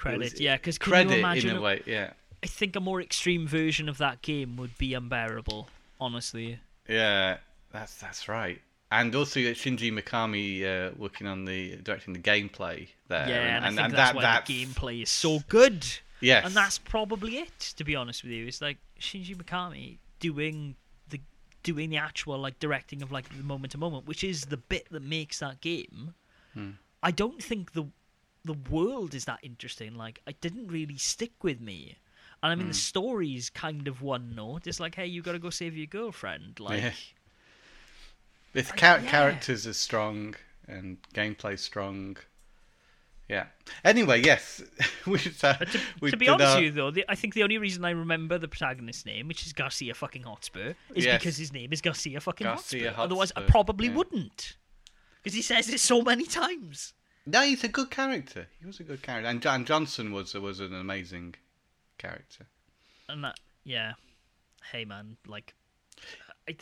S1: credit. yeah, because can
S2: credit
S1: you imagine?
S2: in a way. Yeah,
S1: I think a more extreme version of that game would be unbearable. Honestly,
S2: yeah, that's that's right. And also uh, Shinji Mikami uh, working on the directing the gameplay there.
S1: yeah, and,
S2: and, and
S1: that's
S2: that,
S1: why
S2: that's,
S1: the gameplay is so good.
S2: Yes,
S1: And that's probably it. To be honest with you, it's like Shinji Mikami doing the doing the actual like directing of like the moment to moment, which is the bit that makes that game.
S2: Hmm.
S1: I don't think the the world is that interesting. Like, I didn't really stick with me. And I mean,
S2: Hmm.
S1: the story's kind of one note. It's like, hey, you got to go save your girlfriend. Like,
S2: Yeah.
S1: Uh,
S2: char-
S1: yeah.
S2: characters are strong and gameplay strong. Yeah. Anyway, yes. Uh,
S1: to, to be honest
S2: our-
S1: with you, though, the, I think the only reason I remember the protagonist's name, which is Garcia fucking Hotspur, is
S2: Yes.
S1: because his name is Garcia fucking
S2: Garcia
S1: Hotspur. Otherwise, I probably
S2: yeah.
S1: wouldn't. Because he says it so many times.
S2: No, he's a good character. He was a good character, and John Johnson was was an amazing character.
S1: And that, yeah. Hey, man, like, I,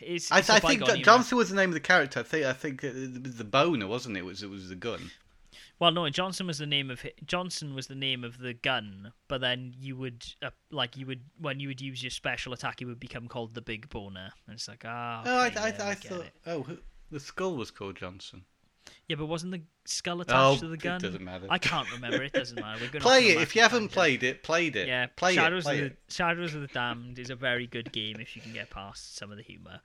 S1: it's,
S2: I,
S1: it's a
S2: I think
S1: bygone
S2: Jo-
S1: era.
S2: Johnson was the name of the character. I think I think it was the boner, wasn't it? it was it was the gun?
S1: Well, no, Johnson was the name of Johnson was the name of the gun, but then you would uh, like you would when you would use your special attack, it would become called the Big Boner, and it's like ah.
S2: oh, I,
S1: okay,
S2: I,
S1: yeah,
S2: I
S1: get
S2: thought.
S1: it.
S2: Oh, who, the skull was called Johnson.
S1: Yeah, but wasn't the skull
S2: Oh,
S1: attached to the
S2: it
S1: gun?
S2: doesn't matter.
S1: I can't remember. It doesn't matter. We're going
S2: Play it if you haven't played it. Played it.
S1: Yeah,
S2: play
S1: Shadows
S2: it. Play
S1: of
S2: it.
S1: the Shadows of the Damned is a very good game if you can get past some of the humor.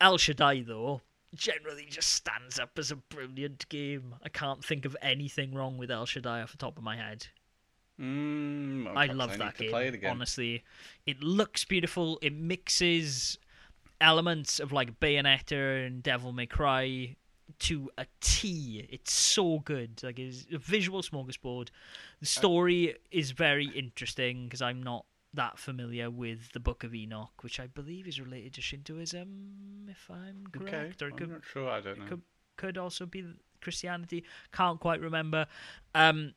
S1: El Shaddai though generally just stands up as a brilliant game. I can't think of anything wrong with El Shaddai off the top of my head.
S2: Mm, well,
S1: I love
S2: need
S1: that game.
S2: It again.
S1: Honestly, it looks beautiful. It mixes elements of like Bayonetta and Devil May Cry to a T. It's so good. Like it's a visual smorgasbord. The story is very interesting because I'm not that familiar with the Book of Enoch, which I believe is related to Shintoism, if I'm
S2: Okay,
S1: correct, or it
S2: I'm
S1: could
S2: not sure. I don't know.
S1: could could also be Christianity. Can't quite remember. Um,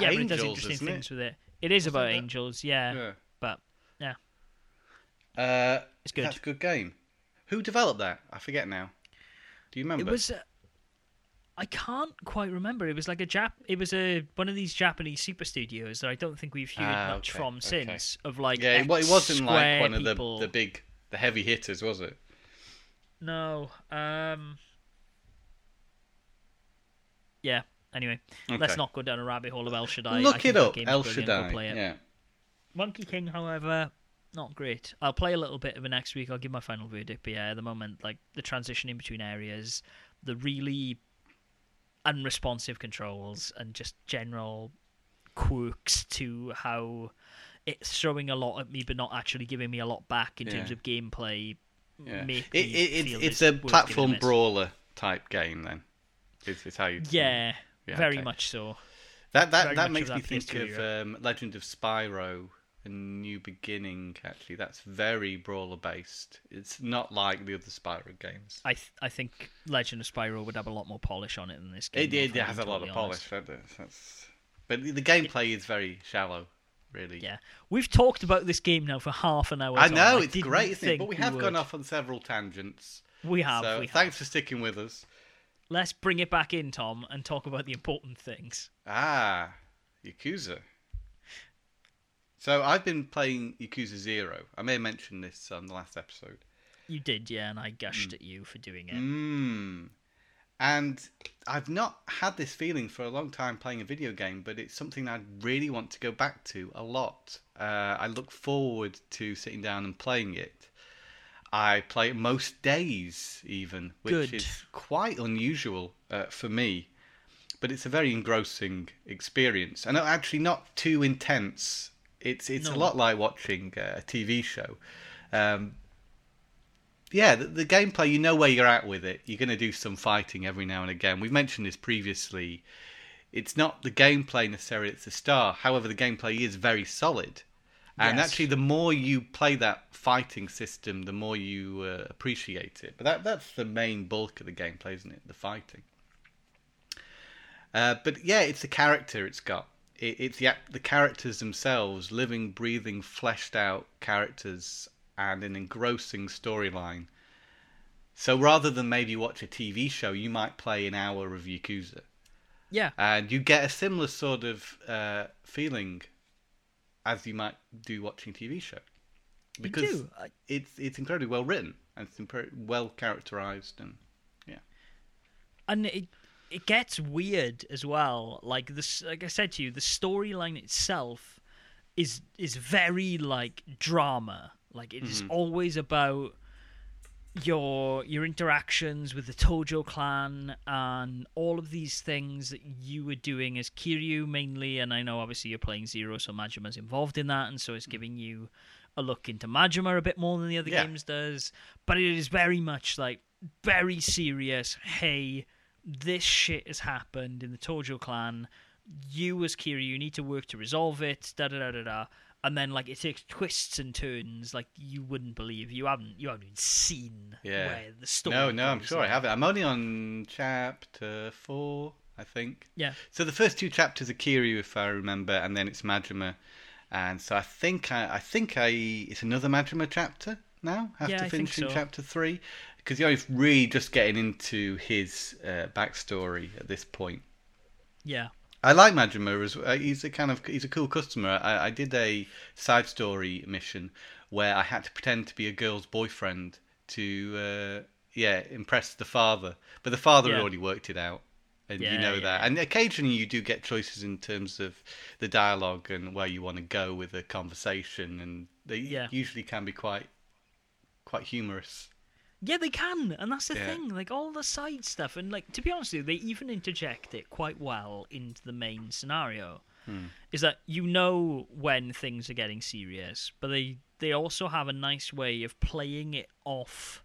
S1: yeah,
S2: angels,
S1: but it does interesting things
S2: it?
S1: with it. It is
S2: Wasn't
S1: about
S2: that-
S1: angels, yeah,
S2: Yeah.
S1: but yeah,
S2: Uh,
S1: it's good.
S2: That's a good game. Who developed that? I forget now. Do you remember?
S1: It was. Uh, I can't quite remember. It was like a Jap. It was a one of these Japanese super studios that I don't think we've heard
S2: Ah,
S1: much
S2: okay,
S1: from
S2: okay.
S1: since. Of like,
S2: yeah, it, wa- it wasn't like one of the
S1: people.
S2: the big the heavy hitters, was it?
S1: No. Um. Yeah. Anyway,
S2: Okay.
S1: let's not go down a rabbit hole of El Shaddai.
S2: Look it up, El Shaddai.
S1: play it.
S2: Yeah.
S1: Monkey King, however, not great. I'll play a little bit of it next week. I'll give my final verdict. But yeah, at the moment, like the transition in between areas, the really unresponsive controls, and just general quirks to how it's throwing a lot at me, but not actually giving me a lot back in terms of gameplay.
S2: Yeah. It,
S1: me
S2: it, it's
S1: feel
S2: it's
S1: it's
S2: a platform brawler type game then. Is, is how you
S1: Yeah,
S2: Yeah,
S1: very
S2: okay.
S1: much so.
S2: That that
S1: very
S2: that makes
S1: of
S2: me
S1: that
S2: think of um, Legend of Spyro, A New Beginning. Actually, that's very brawler based. It's not like the other Spyro games.
S1: I th- I think Legend of Spyro would have a lot more polish on it than this game.
S2: It,
S1: will,
S2: it has a lot of polish.
S1: honest.
S2: that is- That's, but the gameplay is very shallow. really.
S1: Yeah, we've talked about this game now for half an hour.
S2: I know it's great, isn't it? But we have
S1: would.
S2: gone off on several tangents.
S1: We have.
S2: so
S1: we have.
S2: thanks for sticking with us.
S1: Let's bring it back in, Tom, and talk about the important things.
S2: Ah, Yakuza. So I've been playing Yakuza Zero. I may have mentioned this on the last episode.
S1: You did, yeah, and I gushed at you for doing it.
S2: Mm. And I've not had this feeling for a long time playing a video game, but it's something I really want to go back to a lot. Uh, I look forward to sitting down and playing it. I play it most days, even, which
S1: Good.
S2: is quite unusual uh, for me. But it's a very engrossing experience, and actually not too intense. It's it's a lot like watching a TV show. Um, yeah, the, the gameplay, you know where you're at with it. You're going to do some fighting every now and again. We've mentioned this previously. It's not the gameplay necessarily that's the star. However, the gameplay is very solid. And
S1: Yes.
S2: actually, the more you play that fighting system, the more you uh, appreciate it. But that that's the main bulk of the gameplay, isn't it? The fighting. Uh, but yeah, it's the character it's got. It, it's the the characters themselves, living, breathing, fleshed out characters, and an engrossing storyline. So rather than maybe watch a TV show, you might play an hour of Yakuza,
S1: Yeah,
S2: and you get a similar sort of uh, feeling as you might do watching a TV show, because
S1: do. I-
S2: it's it's incredibly well written and it's impre- well characterized and yeah.
S1: and it it gets weird as well. Like this, like I said to you, the storyline itself is is very like drama. Like it is mm-hmm. always about your your interactions with the Tojo clan and all of these things that you were doing as Kiryu mainly. And I know obviously you're playing Zero, so Majima's involved in that, and so it's mm. giving you a look into Majima a bit more than the other
S2: Yeah.
S1: games does. But it is very much like very serious. Hey, this shit has happened in the Tojo clan. You as Kiryu, you need to work to resolve it. Da da da da da. And then like it takes twists and turns like you wouldn't believe. You haven't you haven't even seen
S2: Yeah.
S1: where the story.
S2: no, no, I'm sure I have it. I'm only on chapter four, I think.
S1: Yeah.
S2: So the first two chapters are Kiryu, if I remember, and then it's Majima, and so I think I, I think I it's another Majima chapter now. after have
S1: Yeah,
S2: to
S1: I
S2: finish
S1: think
S2: in
S1: so.
S2: chapter three because you're only really just getting into his uh, backstory at this point.
S1: Yeah.
S2: I like Majima as uh, he's a kind of he's a cool customer. I, I did a side story mission where I had to pretend to be a girl's boyfriend to uh, yeah impress the father, but the father had
S1: Yeah.
S2: already worked it out, and you know
S1: yeah,
S2: that. And occasionally you do get choices in terms of the dialogue and where you want to go with the conversation, and they
S1: Yeah.
S2: usually can be quite quite humorous.
S1: Yeah, they can, and that's the
S2: Yeah.
S1: thing. Like all the side stuff, and like to be honest with you, they even interject it quite well into the main scenario.
S2: Hmm.
S1: Is that you know when things are getting serious, but they they also have a nice way of playing it off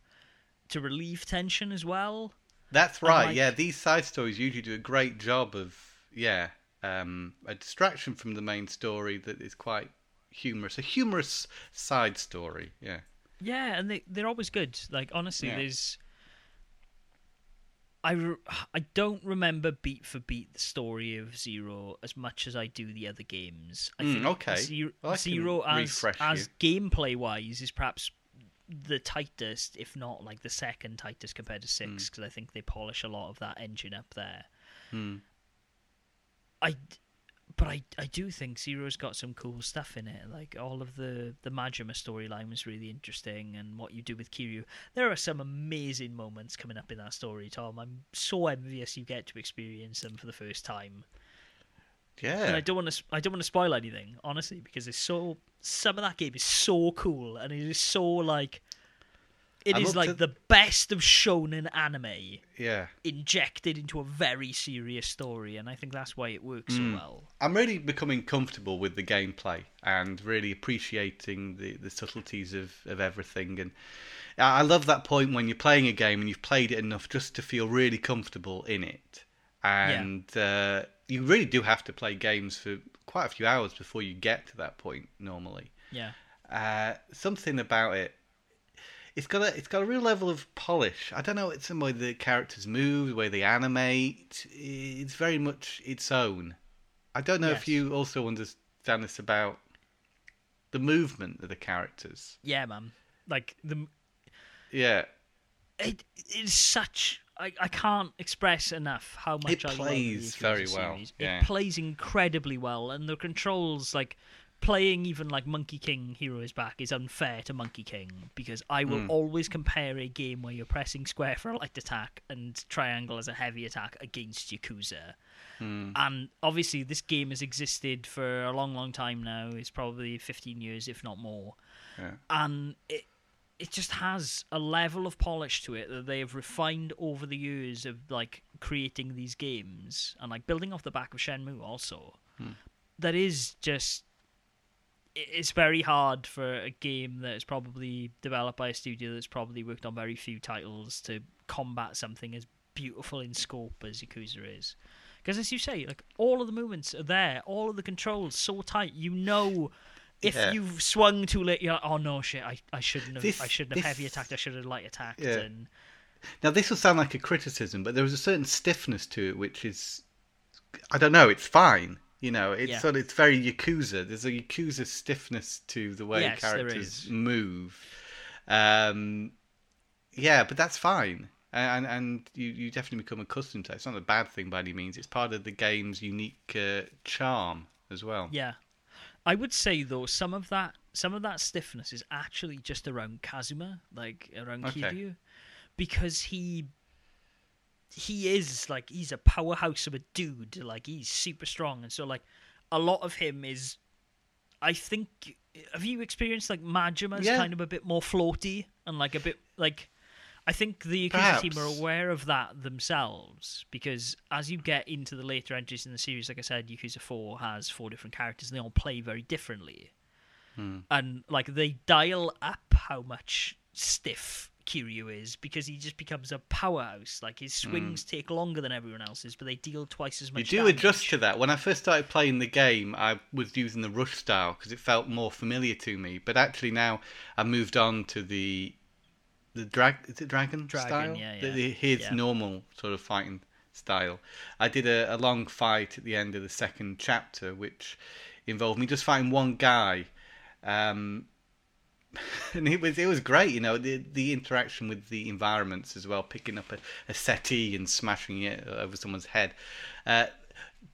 S1: to relieve tension as well.
S2: That's right.
S1: like-
S2: yeah, these side stories usually do a great job of yeah, um, a distraction from the main story that is quite humorous. A humorous side story. Yeah.
S1: Yeah, and they they're always good. Like honestly,
S2: Yeah.
S1: there's. I, re- I don't remember beat for beat the story of Zero as much as I do the other games. I
S2: Mm,
S1: think
S2: okay.
S1: Zero,
S2: Well,
S1: Zero as as gameplay wise is perhaps the tightest, if not like the second tightest compared to six, because I think they polish a lot of that engine up there.
S2: Hmm.
S1: I, but I, I do think Zero's got some cool stuff in it. Like all of the the Majima storyline was really interesting, and what you do with Kiryu. There are some amazing moments coming up in that story, Tom. I'm so envious you get to experience them for the first time. And
S2: Yeah.
S1: I don't want to I don't want to spoil anything, honestly, because it's so some of that game is so cool, and it is so like. It
S2: I'm
S1: is like
S2: to-
S1: the best of shonen anime
S2: Yeah.
S1: injected into a very serious story, and I think that's why it works
S2: Hmm.
S1: so well.
S2: I'm really becoming comfortable with the gameplay and really appreciating the, the subtleties of, of everything. And I love that point when you're playing a game and you've played it enough just to feel really comfortable in it. And uh, you really do have to play games for quite a few hours before you get to that point normally.
S1: Yeah.
S2: Uh, something about it. It's got a it's got a real level of polish. I don't know. It's the way the characters move, the way they animate. It's very much its own. I don't know
S1: Yes.
S2: if you also understand this about the movement of the characters.
S1: Yeah, man. Like the
S2: Yeah,
S1: It it is such. I, I can't express enough how much
S2: It
S1: I love the
S2: plays
S1: Yakuza
S2: very well, yeah.
S1: It plays incredibly well, and the controls like playing even like Monkey King Hero is Back is unfair to Monkey King because I will
S2: Mm.
S1: always compare a game where you're pressing square for a light attack and triangle as a heavy attack against Yakuza.
S2: Hmm.
S1: And obviously, this game has existed for a long, long time now. It's probably 15 years, if not more.
S2: yeah.
S1: And it it just has a level of polish to it that they have refined over the years of like creating these games and like building off the back of Shenmue also. That is just it's very hard for a game that is probably developed by a studio that's probably worked on very few titles to combat something as beautiful in scope as Yakuza is. Because as you say, like all of the movements are there, all of the controls so tight. You know, if
S2: Yeah.
S1: you've swung too late, you're like, oh no, shit, I, I shouldn't have,
S2: This-
S1: I shouldn't have heavy
S2: this-
S1: attacked, I should have light attacked.
S2: Yeah.
S1: And
S2: Now this will sound like a criticism, but there is a certain stiffness to it, which is, I don't know, it's fine. You know, it's
S1: Yeah.
S2: sort of, it's very yakuza. There's a yakuza stiffness to the way
S1: Yes,
S2: characters move. Um, yeah, but that's fine, and and you you definitely become accustomed to it. It's not a bad thing by any means. It's part of the game's unique uh, charm as well.
S1: yeah, I would say though some of that, some of that stiffness is actually just around Kazuma, like around
S2: Okay.
S1: Kiryu, because he he is like he's a powerhouse of a dude like he's super strong and so like a lot of him is i think have you experienced like majima's
S2: Yeah.
S1: kind of a bit more floaty and like a bit like i think the Yakuza team are aware of that themselves because as you get into the later entries in the series like i said yakuza 4 has four different characters and they all play very differently. Hmm. And like they dial up how much stiff Kiryu is because he just becomes a powerhouse. Like his swings take longer than everyone else's, but they deal twice as
S2: much. You do
S1: damage.
S2: adjust to that. When I first started playing the game, I was using the rush style because it felt more familiar to me. But actually now I've moved on to the the drag is it dragon,
S1: Dragon,
S2: style?
S1: yeah,
S2: The-
S1: yeah.
S2: the- his
S1: Yeah.
S2: normal sort of fighting style. I did a, a long fight at the end of the second chapter, which involved me just fighting one guy. Um, and it was it was great, you know, the the interaction with the environments as well, picking up a, a settee and smashing it over someone's head, uh,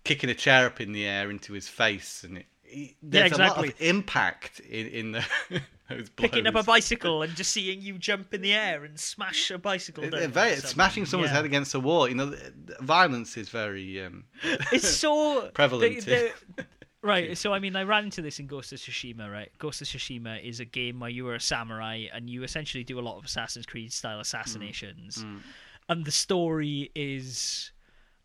S2: kicking a chair up in the air into his face, and it, it- there's a lot
S1: exactly.
S2: of impact in in the
S1: picking up a bicycle and just seeing you jump in the air and smash a bicycle.
S2: Very smashing someone's
S1: Yeah.
S2: head against a wall. You know, violence is very um,
S1: It's so
S2: Prevalent,
S1: the- the- right. So I mean, I ran into this in Ghost of Tsushima. Right, Ghost of Tsushima is a game where you are a samurai and you essentially do a lot of Assassin's Creed style mm. assassinations, mm. and the story is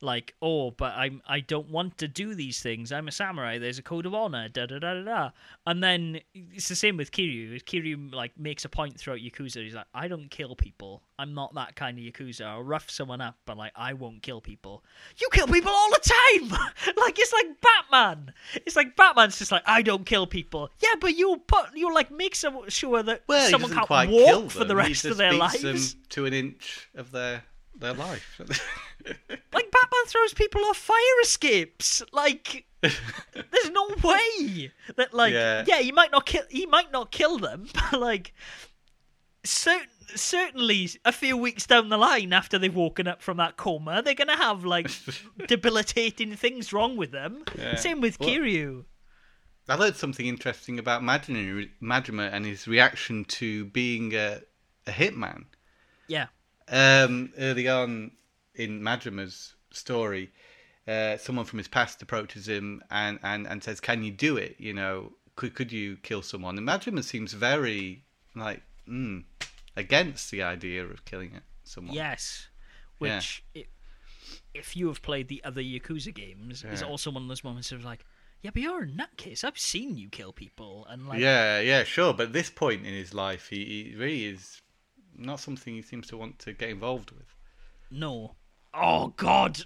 S1: like, oh, but I'm I don't want to do these things. I'm a samurai. There's a code of honor. Da da da da da. And then it's the same with Kiryu. Kiryu like makes a point throughout Yakuza. He's like, I don't kill people. I'm not that kind of Yakuza. I'll rough someone up, but like I won't kill people. You kill people all the time. like it's like Batman. It's like Batman's just like I don't kill people. Yeah, but you'll put you'll like make some sure that
S2: well,
S1: someone can't walk for the rest of their lives.
S2: to an inch of their their life.
S1: Like Batman throws people off fire escapes. Like there's no way that like
S2: Yeah.
S1: yeah, he might not kill he might not kill them, but like cer- certainly a few weeks down the line after they've woken up from that coma, they're gonna have like debilitating things wrong with them.
S2: Yeah.
S1: Same with
S2: Well-
S1: Kiryu.
S2: I learned something interesting about Majima, Majima and his reaction to being a, a hitman.
S1: Yeah.
S2: Um, early on in Majima's story, uh, someone from his past approaches him and, and, and says, "Can you do it? You know, could could you kill someone?" And Majima seems very like mm, against the idea of killing it, someone.
S1: Yes.
S2: Yeah.
S1: Which if you have played the other Yakuza games, is also one of those moments of like, yeah, but you're a nutcase. I've seen you kill people, and like,
S2: yeah, yeah, sure. But at this point in his life, he, he really is not something he seems to want to get involved with.
S1: no. Oh God,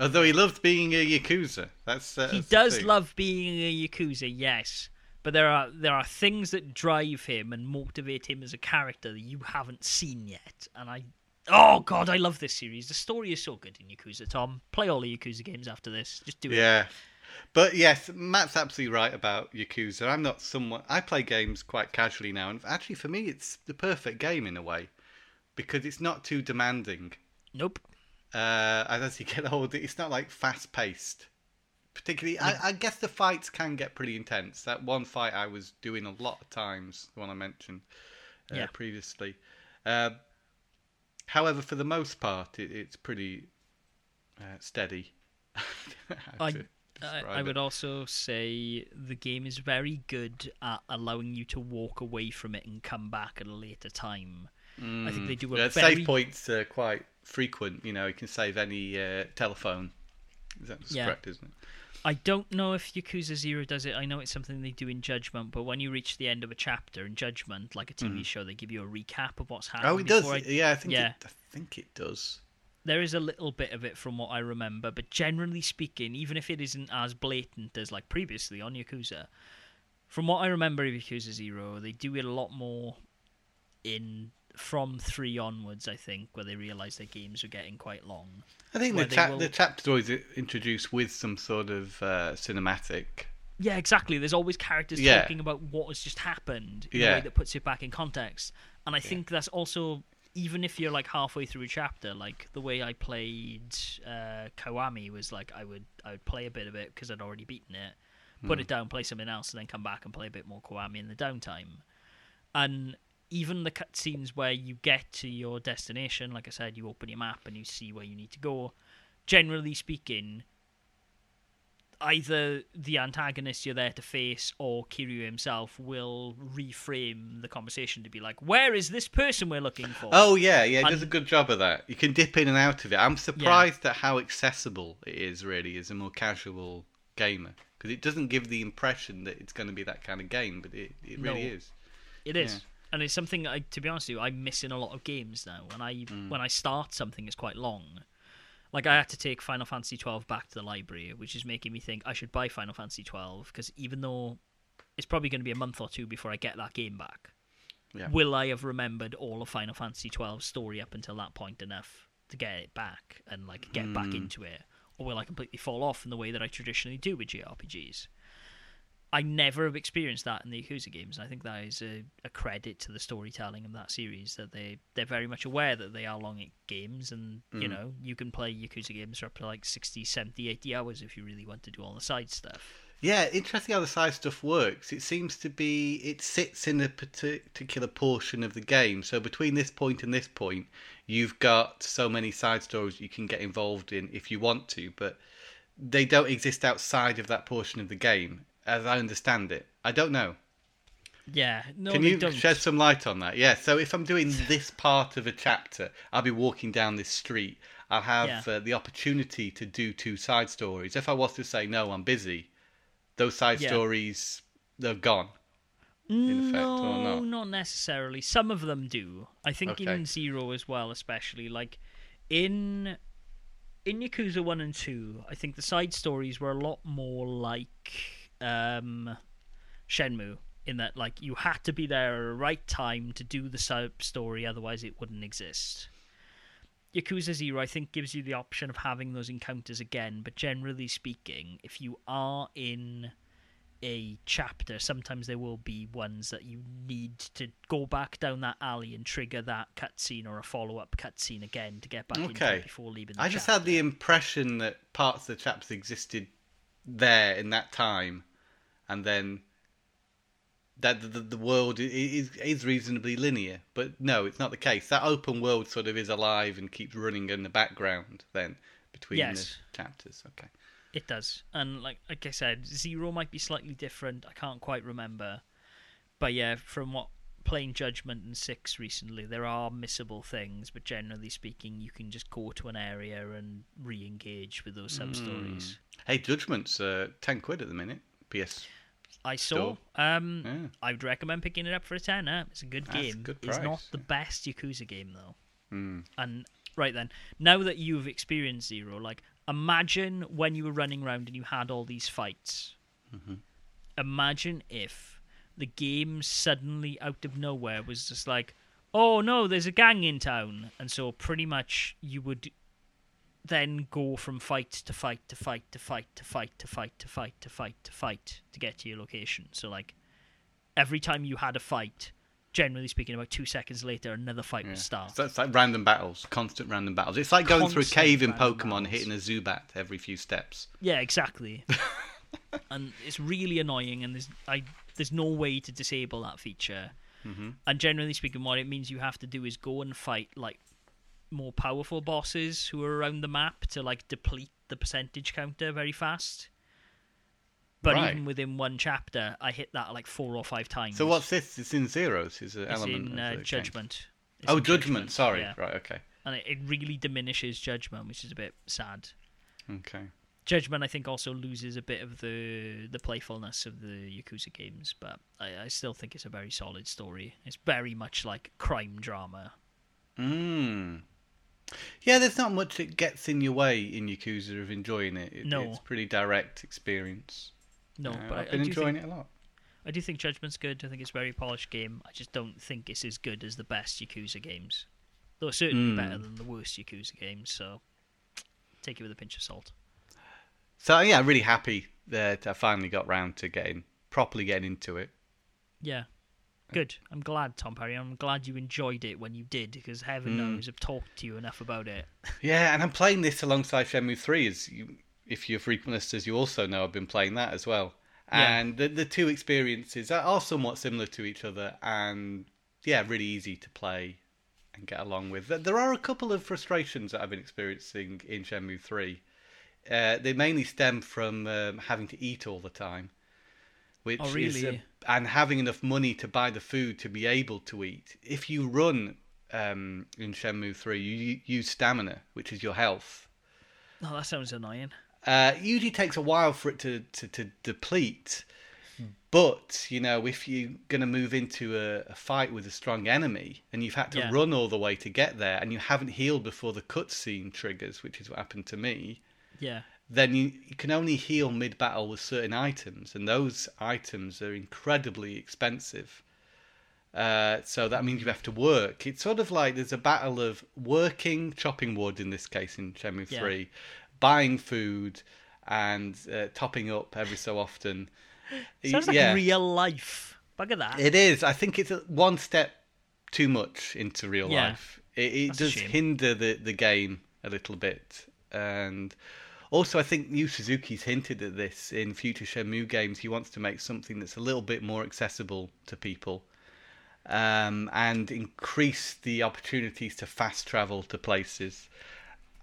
S2: Although he loved being a yakuza, that's uh,
S1: he
S2: that's
S1: does love being a yakuza, yes. But there are there are things that drive him and motivate him as a character that you haven't seen yet. And I, oh God, I love this series. The story is so good in Yakuza. Tom, play all the Yakuza games after this. Just do it.
S2: Yeah. But yes, Matt's absolutely right about Yakuza. I'm not someone. I play games quite casually now, and actually, for me, it's the perfect game in a way because it's not too demanding.
S1: Nope.
S2: Uh, and as you get older, it's not like fast paced. Particularly, I, I guess the fights can get pretty intense. That one fight I was doing a lot of times, the one I mentioned uh,
S1: Yeah.
S2: previously. Uh, however, for the most part, it, it's pretty uh, steady.
S1: I, I,
S2: describe
S1: I would also say the game is very good at allowing you to walk away from it and come back at a later time. I think they do a
S2: Yeah,
S1: very
S2: save points are quite frequent. You know, you can save any uh, telephone. Is that
S1: Yeah.
S2: correct, isn't it?
S1: I don't know if Yakuza Zero does it. I know it's something they do in Judgment, but when you reach the end of a chapter in Judgment, like a TV show, they give you a recap of what's happened.
S2: Mm. Oh, it does.
S1: I-
S2: Yeah, I think
S1: yeah.
S2: It, I think it does.
S1: There is a little bit of it from what I remember, but generally speaking, even if it isn't as blatant as like previously on Yakuza, from what I remember of Yakuza Zero, they do it a lot more in from three onwards. I think where they realise their games are getting quite long.
S2: I think the chap
S1: will-
S2: the chapter always introduced with some sort of uh, cinematic.
S1: Yeah, exactly. There's always characters
S2: Yeah.
S1: talking about what has just happened in a
S2: Yeah.
S1: way that puts it back in context. And I think that's also even if you're like halfway through a chapter, like the way I played uh, Kiwami was like I would I would play a bit of it because I'd already beaten it, put it down, play something else, and then come back and play a bit more Kiwami in the downtime. And even the cutscenes where you get to your destination, like I said, you open your map and you see where you need to go. Generally speaking, either the antagonist you're there to face or Kiryu himself will reframe the conversation to be like, "Where is this person we're looking for?"
S2: Oh yeah, yeah, it does a good job of that. You can dip in and out of it. I'm surprised at how accessible it is. Really, as a more casual gamer, because it doesn't give the impression that it's going to be that kind of game, but it, it really
S1: No.
S2: is.
S1: It is.
S2: Yeah.
S1: And it's something I, to be honest with you, I miss in a lot of games now. When I
S2: Mm.
S1: when I start something, it's quite long. Like I had to take Final Fantasy twelve back to the library, which is making me think I should buy Final Fantasy twelve because even though it's probably going to be a month or two before I get that game back,
S2: Yeah.
S1: will I have remembered all of Final Fantasy twelve's story up until that point enough to get it back and like get back
S2: Mm.
S1: into it, or will I completely fall off in the way that I traditionally do with JRPGs? I never have experienced that in the Yakuza games. and I think that is a, a credit to the storytelling of that series that they they're very much aware that they are long games and you
S2: Mm.
S1: know you can play Yakuza games for up to like 60, 70, 80 hours if you really want to do all the side stuff.
S2: Yeah, interesting how the side stuff works. It seems to be it sits in a particular portion of the game. So between this point and this point, you've got so many side stories you can get involved in if you want to, but they don't exist outside of that portion of the game, as I understand it. I don't know.
S1: Yeah, no,
S2: Can you
S1: don't.
S2: shed some light on that? Yeah. So if I'm doing this part of a chapter, I'll be walking down this street. I'll have
S1: Yeah.
S2: uh, the opportunity to do two side stories. If I was to say no, I'm busy, those side
S1: Yeah.
S2: stories they're gone. in effect,
S1: no,
S2: not?
S1: not necessarily. Some of them do. I think
S2: Okay.
S1: in Zero as well, especially like in in Yakuza One and Two, I think the side stories were a lot more like um, Shenmue. In that, like, you had to be there at the right time to do the sub story, otherwise it wouldn't exist. Yakuza Zero, I think, gives you the option of having those encounters again, but generally speaking, if you are in a chapter, sometimes there will be ones that you need to go back down that alley and trigger that cutscene or a follow up cutscene again to get back into
S2: Okay.
S1: it before leaving the chapter.
S2: I just
S1: chapter.
S2: had the impression that parts of the chapters existed there in that time, and then that the, the world is is reasonably linear. But no, it's not the case. That open world sort of is alive and keeps running in the background. Then between
S1: Yes.
S2: the chapters, okay.
S1: It does, and like like I said, Zero might be slightly different. I can't quite remember, but yeah, from what playing Judgment and Six recently, there are missable things, but generally speaking, you can just go to an area and re-engage with those sub stories.
S2: Hey, Judgment's uh, ten quid at the minute. PS.
S1: I saw. Um,
S2: Yeah.
S1: I would recommend picking it up for a tenner. It's a good
S2: That's a
S1: game.
S2: good
S1: it's not the best Yakuza game though.
S2: Mm.
S1: And right then, now that you've experienced Zero, like imagine when you were running around and you had all these fights.
S2: Mm-hmm.
S1: Imagine if the game suddenly out of nowhere was just like, oh no, there's a gang in town, and so pretty much you would then go from fight to fight to fight to fight to fight to fight to fight to fight to fight to get to your location. So like every time you had a fight, generally speaking, about two seconds later, another fight
S2: Yeah.
S1: would start.
S2: So it's like random battles, constant random battles. It's like going through a cave in Pokemon,
S1: battles.
S2: hitting a Zubat every few steps.
S1: Yeah, exactly. and it's really annoying, and there's I there's no way to disable that feature.
S2: hmm
S1: And generally speaking, what it means you have to do is go and fight like more powerful bosses who are around the map to like deplete the percentage counter very fast. But
S2: Right.
S1: even within one chapter, I hit that like four or five times.
S2: So what's this? It's in zeros. Is an
S1: It's
S2: element
S1: in
S2: of
S1: uh, judgment. It's
S2: Oh,
S1: in
S2: judgment. Sorry.
S1: yeah.
S2: Right. Okay.
S1: and it, it really diminishes judgment, which is a bit sad.
S2: Okay.
S1: Judgment, I think, also loses a bit of the the playfulness of the Yakuza games, but I, I still think it's a very solid story. It's very much like crime drama.
S2: Mm. Yeah, there's not much that gets in your way in Yakuza of enjoying it. it
S1: No.
S2: It's pretty direct experience.
S1: No,
S2: Uh,
S1: but
S2: I've been enjoying
S1: think,
S2: it a lot.
S1: I do think Judgment's good. I think it's a very polished game. I just don't think it's as good as the best Yakuza games. Though it's certainly
S2: Mm.
S1: better than the worst Yakuza games, so take it with a pinch of salt.
S2: So yeah, I'm really happy that I finally got round to getting properly getting into it.
S1: Yeah. Good. I'm glad, Tom Perry. I'm glad you enjoyed it when you did, because heaven
S2: Mm.
S1: knows I've talked to you enough about it.
S2: Yeah, and I'm playing this alongside Shenmue 3. As you, if you're frequent listeners, you also know I've been playing that as well.
S1: Yeah.
S2: And the, the two experiences are, somewhat similar to each other, and yeah, really easy to play and get along with. There- There are a couple of frustrations that I've been experiencing in Shenmue 3. Uh, they mainly stem from um, having to eat all the time, which
S1: Oh,
S2: is a, and having enough money to buy the food to be able to eat. If you run um, in Shenmue 3, you use stamina, which is your health.
S1: Oh, that sounds annoying.
S2: Uh, it usually takes a while for it to, to, to deplete. But, you know, if you're going to move into a, a fight with a strong enemy and you've had to
S1: Yeah.
S2: run all the way to get there and you haven't healed before the cutscene triggers, which is what happened to me,
S1: Yeah.
S2: then you, you can only heal mid battle with certain items, and those items are incredibly expensive. Uh, so that means you have to work. It's sort of like there's a battle of working, chopping wood in this case in Shenmue
S1: Yeah.
S2: 3, buying food, and uh, topping up every so often.
S1: Sounds like
S2: yeah,
S1: real life. Look at that.
S2: it is. I think it's one step too much into real
S1: Yeah.
S2: life. It, it does hinder the, the game a little bit. And also, I think Yu Suzuki's hinted at this in future Shenmue games. He wants to make something that's a little bit more accessible to people um, and increase the opportunities to fast travel to places.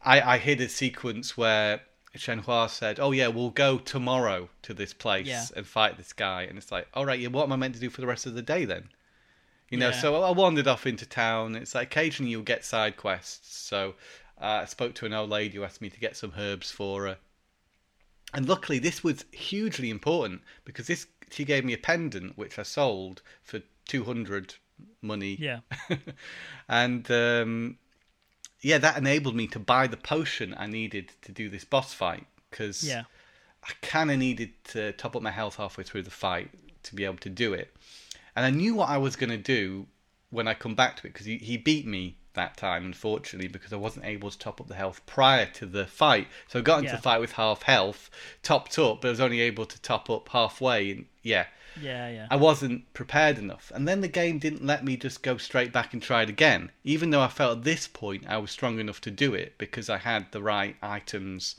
S2: I, I hit a sequence where Shenhua said, "Oh yeah, we'll go tomorrow to this place
S1: Yeah.
S2: and fight this guy," and it's like, "All right, yeah, what am I meant to do for the rest of the day then?" You know,
S1: Yeah.
S2: so I wandered off into town. It's like occasionally you'll get side quests. So uh, I spoke to an old lady who asked me to get some herbs for her, and luckily this was hugely important because this she gave me a pendant which I sold for two hundred money
S1: Yeah.
S2: and um, yeah, that enabled me to buy the potion I needed to do this boss fight because
S1: Yeah.
S2: I kind of needed to top up my health halfway through the fight to be able to do it. And I knew what I was going to do when I come back to it because he, he beat me that time, unfortunately, because I wasn't able to top up the health prior to the fight. So I got into
S1: Yeah.
S2: the fight with half health, topped up, but I was only able to top up halfway. And yeah,
S1: Yeah, yeah.
S2: I wasn't prepared enough. And then the game didn't let me just go straight back and try it again, even though I felt at this point I was strong enough to do it because I had the right items.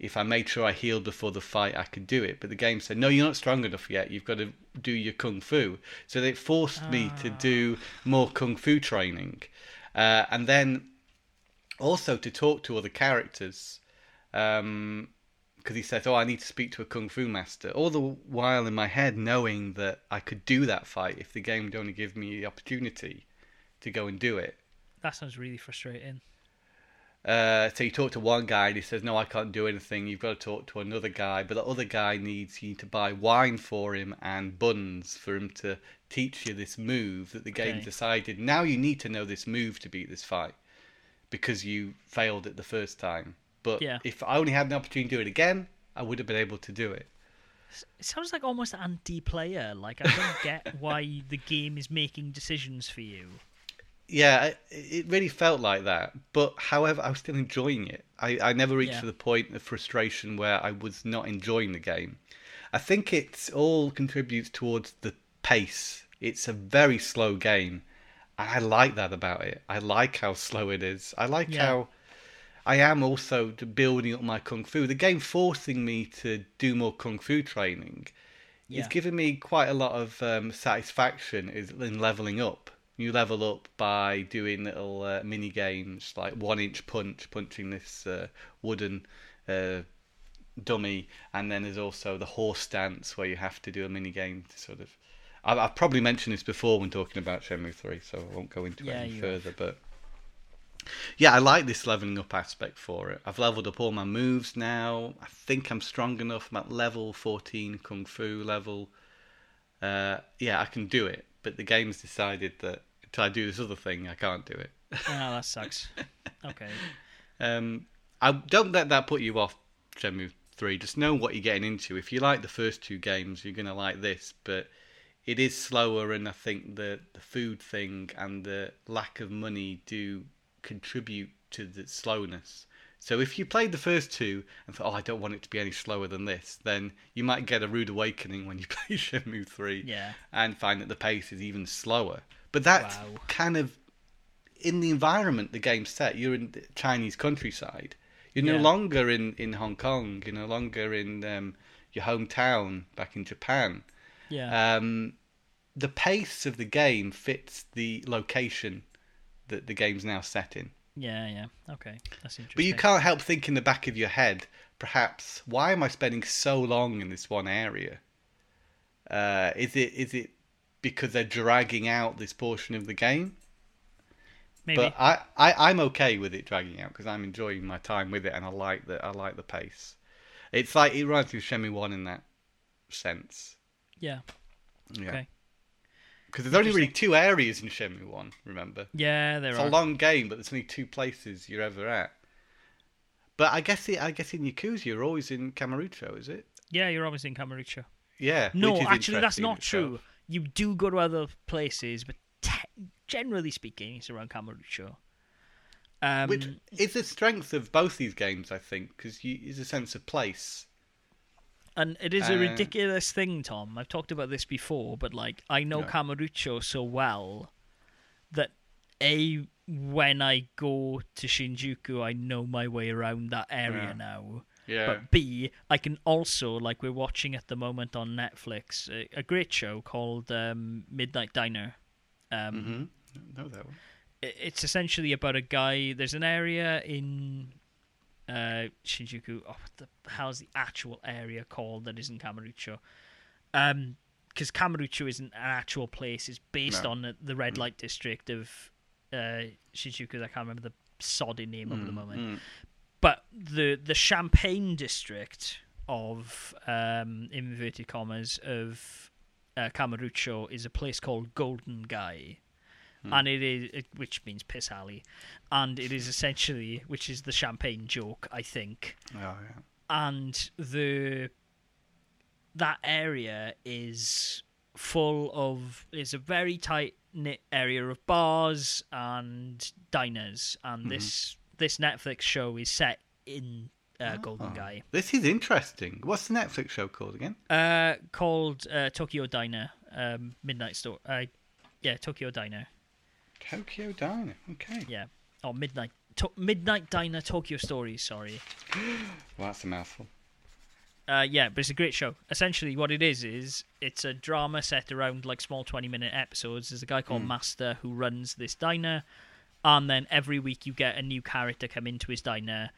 S2: If I made sure I healed before the fight, I could do it. But the game said, no, you're not strong enough yet. You've got to do your kung fu. So they forced me to ah. do more kung fu training. Uh, and then also to talk to other characters. Um, because he says, "Oh, I need to speak to a kung fu master." All the while in my head, knowing that I could do that fight if the game would only give me the opportunity to go and do it.
S1: That sounds really frustrating.
S2: Uh, so you talk to one guy and he says, "No, I can't do anything. You've got to talk to another guy." But the other guy needs you to buy wine for him and buns for him to teach you this move that the game
S1: Okay.
S2: decided. Now you need to know this move to beat this fight because you failed it the first time. But
S1: Yeah.
S2: if I only had an opportunity to do it again, I would have been able to do it.
S1: It sounds like almost anti-player. Like I don't get why the game is making decisions for you.
S2: Yeah, it, it really felt like that. But however, I was still enjoying it. I, I never reached
S1: Yeah.
S2: to the point of frustration where I was not enjoying the game. I think it's all contributes towards the pace. It's a very slow game. and I like that about it. I like how slow it is. I like
S1: Yeah.
S2: how I am also building up my kung fu. The game forcing me to do more kung fu training.
S1: Yeah.
S2: It's given me quite a lot of um, satisfaction in leveling up. You level up by doing little uh, mini games like one inch punch, punching this uh, wooden uh, dummy, and then there's also the horse dance where you have to do a mini game to sort of. I've, I've probably mentioned this before when talking about Shenmue Three, so I won't go into
S1: Yeah,
S2: it any
S1: you have.
S2: further. But yeah, I like this leveling up aspect for it. I've leveled up all my moves now. I think I'm strong enough. I'm at level 14 Kung Fu level. Uh, yeah, I can do it. But the game's decided that until I do this other thing, I can't do it.
S1: Ah, that sucks. Okay.
S2: Um, I don't let that put you off Shenmue Three. Just know what you're getting into. If you like the first two games, you're gonna like this. But it is slower, and I think the the food thing and the lack of money do contribute to the slowness. So if you played the first two and thought, "Oh, I don't want it to be any slower than this," then you might get a rude awakening when you play Shenmue Three
S1: Yeah.
S2: and find that the pace is even slower. But that's
S1: Wow.
S2: kind of in the environment the game's set. You're in the Chinese countryside. You're no longer in, in Hong Kong. You're no longer in um, your hometown back in Japan.
S1: Yeah.
S2: Um, the pace of the game fits the location that the game's now set in.
S1: yeah. Yeah. Okay. That's interesting.
S2: But you can't help think in the back of your head, perhaps, why am I spending so long in this one area? Uh, is it is it because they're dragging out this portion of the game?
S1: Maybe.
S2: But I, I I'm okay with it dragging out because I'm enjoying my time with it and I like the I like the pace. It's like it reminds me of Shenmue One in that sense.
S1: yeah.
S2: Yeah.
S1: Okay.
S2: Because there's only really two areas in Shenmue One. Remember,
S1: Yeah. There
S2: it's
S1: are.
S2: a long game, but there's only two places you're ever at. But I guess it, I guess in Yakuza you're always in Kamurocho, is it?
S1: Yeah, you're always in Kamurocho.
S2: Yeah.
S1: No, actually, that's not true. You do go to other places, but te- generally speaking, it's around Kamurocho. Um,
S2: Which is the strength of both these games, I think, because there's a sense of place.
S1: and it is a
S2: uh,
S1: ridiculous thing, Tom. I've talked about this before, but like I know
S2: Yeah.
S1: Kamurocho so well that a when I go to Shinjuku, I know my way around that area
S2: Yeah.
S1: now.
S2: Yeah.
S1: But B, I can also, like we're watching at the moment on Netflix, a, a great show called um, Midnight Diner. Um,
S2: hmm Know that one.
S1: It's essentially about a guy. There's an area in uh, Shinjuku. Oh, what the hell's the actual area called that isn't Kamurocho? Um, because Kamurocho isn't an actual place. It's based
S2: No.
S1: on the, the red light district of uh, Shinjuku. I can't remember the sodding name of the moment
S2: Mm.
S1: But the the Champagne district of um, inverted commas of uh, is a place called Golden Gai, and it is it, which means piss alley, and it is essentially which is the champagne joke I think,
S2: Oh, yeah.
S1: and the that area is full of it's a very tight knit area of bars and diners. And this this netflix show is set in uh, golden
S2: Oh.
S1: guy
S2: This is interesting. What's the Netflix show called again?
S1: uh called uh, tokyo diner um midnight store uh yeah tokyo diner
S2: Tokyo Diner. Okay.
S1: yeah Oh, midnight to- midnight diner tokyo stories sorry
S2: Well, that's a mouthful.
S1: Uh, yeah, but it's a great show. Essentially, what it is is it's a drama set around like small twenty-minute episodes. There's a guy called Master who runs this diner, and then every week you get a new character come into his diner.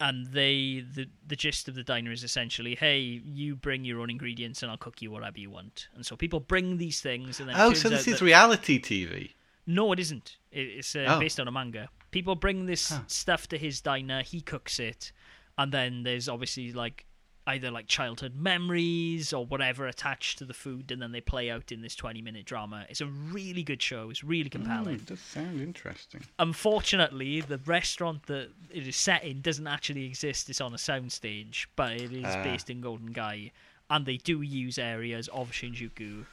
S1: And they the the gist of the diner is essentially, hey, you bring your own ingredients and I'll cook you whatever you want. And so people bring these things, and then
S2: Oh, so this is reality TV.
S1: no, it isn't. It's uh,
S2: Oh.
S1: based on a manga. People bring this
S2: Huh.
S1: stuff to his diner. He cooks it, and then there's obviously like either like childhood memories or whatever attached to the food, and then they play out in this 20 minute drama. It's a really good show. It's really compelling.
S2: it does sound interesting.
S1: Unfortunately, the restaurant that it is set in doesn't actually exist. It's on a soundstage, but it is
S2: Ah.
S1: based in Golden Gai, and they do use areas of Shinjuku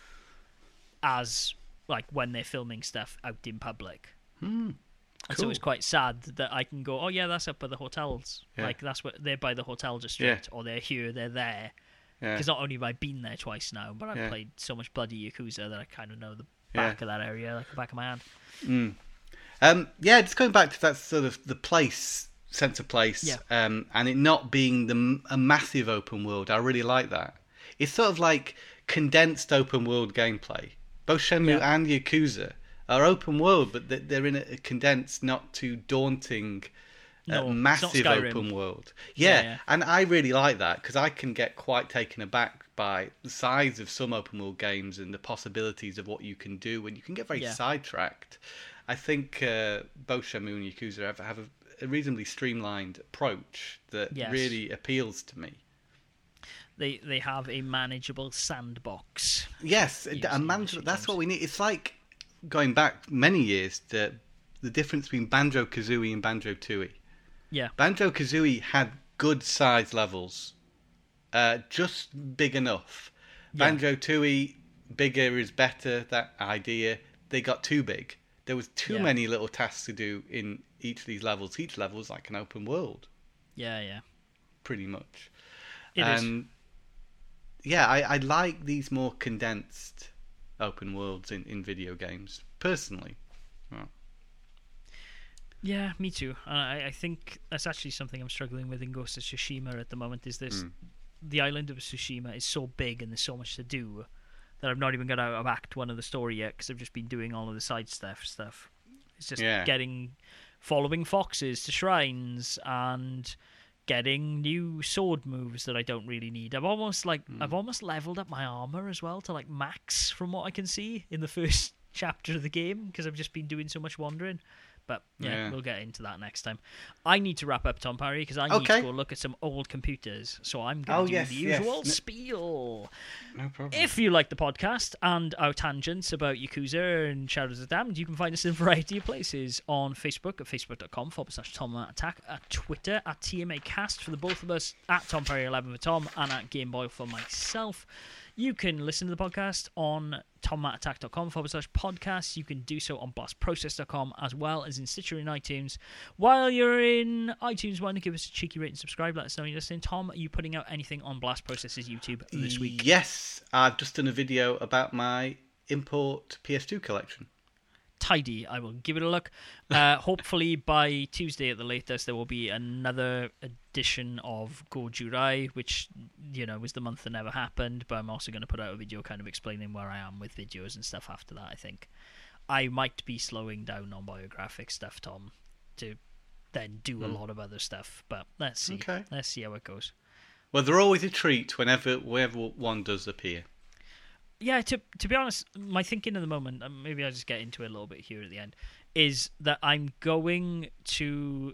S1: as like when they're filming stuff out in public.
S2: Hmm.
S1: And so it's quite sad that I can go, oh yeah, that's up by the hotels.
S2: Yeah.
S1: Like that's what they're by the hotel district, or they're here, they're there.
S2: Yeah.
S1: Because not only have I been there twice now, but I've
S2: Yeah.
S1: played so much bloody Yakuza that I kind of know the
S2: Yeah.
S1: back of that area like the back of my hand.
S2: Mm. Um, yeah, just going back to that sort of the place sense of place,
S1: Yeah.
S2: um, and it not being the a massive open world. I really like that. It's sort of like condensed open world gameplay. Both Shenmue
S1: Yeah.
S2: and Yakuza are open world, but they- they're in a condensed, not too daunting. Uh,
S1: No, not
S2: massive open world,
S1: Yeah,
S2: yeah,
S1: yeah.
S2: and I really like that because I can get quite taken aback by the size of some open world games and the possibilities of what you can do, and you can get very
S1: Yeah.
S2: sidetracked. I think uh, both Shenmue and Yakuza have, have a, a reasonably streamlined approach that
S1: Yes.
S2: really appeals to me.
S1: They they have a manageable sandbox.
S2: Yes, a
S1: the
S2: man,
S1: industry
S2: that's what we need. It's like going back many years, the, the difference between Banjo Kazooie and Banjo Tooie.
S1: Yeah,
S2: Banjo Kazooie had good size levels, uh, just big enough.
S1: Yeah.
S2: Banjo Tooie, bigger is better. That idea they got too big. There was too
S1: Yeah.
S2: many little tasks to do in each of these levels. Each level is like an open world,
S1: yeah, yeah.
S2: pretty much.
S1: It is.
S2: and yeah, I, I like these more condensed open worlds in, in video games personally.
S1: Yeah, me too. And I, I think that's actually something I'm struggling with in Ghost of Tsushima at the moment. Is this
S2: Mm.
S1: the island of Tsushima is so big and there's so much to do that I've not even got out of Act One of the story yet because I've just been doing all of the side stuff. Stuff. It's just
S2: Yeah.
S1: getting following foxes to shrines and getting new sword moves that I don't really need. I've almost like
S2: Hmm.
S1: I've almost leveled up my armor as well to like max from what I can see in the first chapter of the game because I've just been doing so much wandering. But yeah,
S2: Yeah.
S1: we'll get into that next time. I need to wrap up Tom Parry because I need
S2: Okay.
S1: to go look at some old computers. So I'm going to
S2: Oh,
S1: do
S2: yes,
S1: the
S2: yes.
S1: usual
S2: N-
S1: spiel.
S2: No problem.
S1: If you like the podcast and our tangents about Yakuza and Shadows of the Damned, you can find us in a variety of places on Facebook at facebook.com forward slash Tom Attack, at Twitter at TMA Cast for the both of us, at Tom Perry 11 for Tom, and at Game Boy for myself. You can listen to the podcast on tomattack.com forward slash podcast. You can do so on blastprocess.com as well as in Stitcher and iTunes. While you're in iTunes, why you give us a cheeky rate and subscribe? Let us know you're listening. Tom, are you putting out anything on Blast Process's YouTube this week?
S2: Yes, I've just done a video about my import PS2 collection.
S1: Tidy. I will give it a look. Uh, hopefully by Tuesday at the latest, there will be another edition of Gojurai, which you know was the month that never happened. But I'm also going to put out a video kind of explaining where I am with videos and stuff after that. I think I might be slowing down on biographic stuff, Tom, to then do a
S2: Hmm.
S1: lot of other stuff. But let's see.
S2: Okay.
S1: Let's see how it goes.
S2: Well, they're always a treat whenever whenever one does appear.
S1: Yeah to to be honest my thinking at the moment, maybe i'll just get into it a little bit here at the end is that i'm going to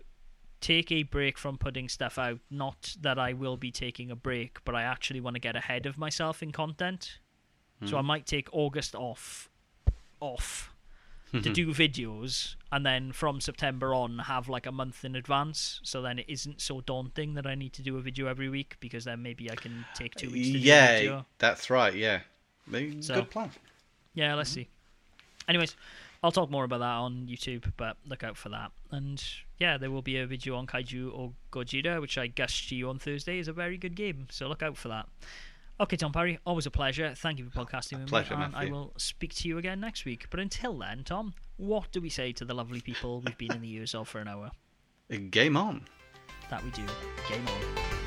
S1: take a break from putting stuff out. Not that i will be taking a break but i actually want to get ahead of myself in content. So i hmm. might take august off off to do videos and then from september on have like a month in advance. So then it isn't so daunting that i need to do a video every week because then maybe i can take two weeks to do a
S2: yeah,
S1: video.
S2: that's right. Yeah, Maybe-
S1: So-
S2: good plan.
S1: Yeah, let's mm-hmm. see. Anyways, I'll talk more about that on YouTube, but look out for that. And yeah, there will be a video on Kaiju or Gojira, which I gushed to you on Thursday is a very good game, so look out for that. Okay, Tom Parry, always a pleasure. Thank you for oh, podcasting with
S2: pleasure,
S1: me, and I will speak to you again next week. But until then, Tom, what do we say to the lovely people we've been in the ears of for an hour?
S2: Game on.
S1: That we do. Game on.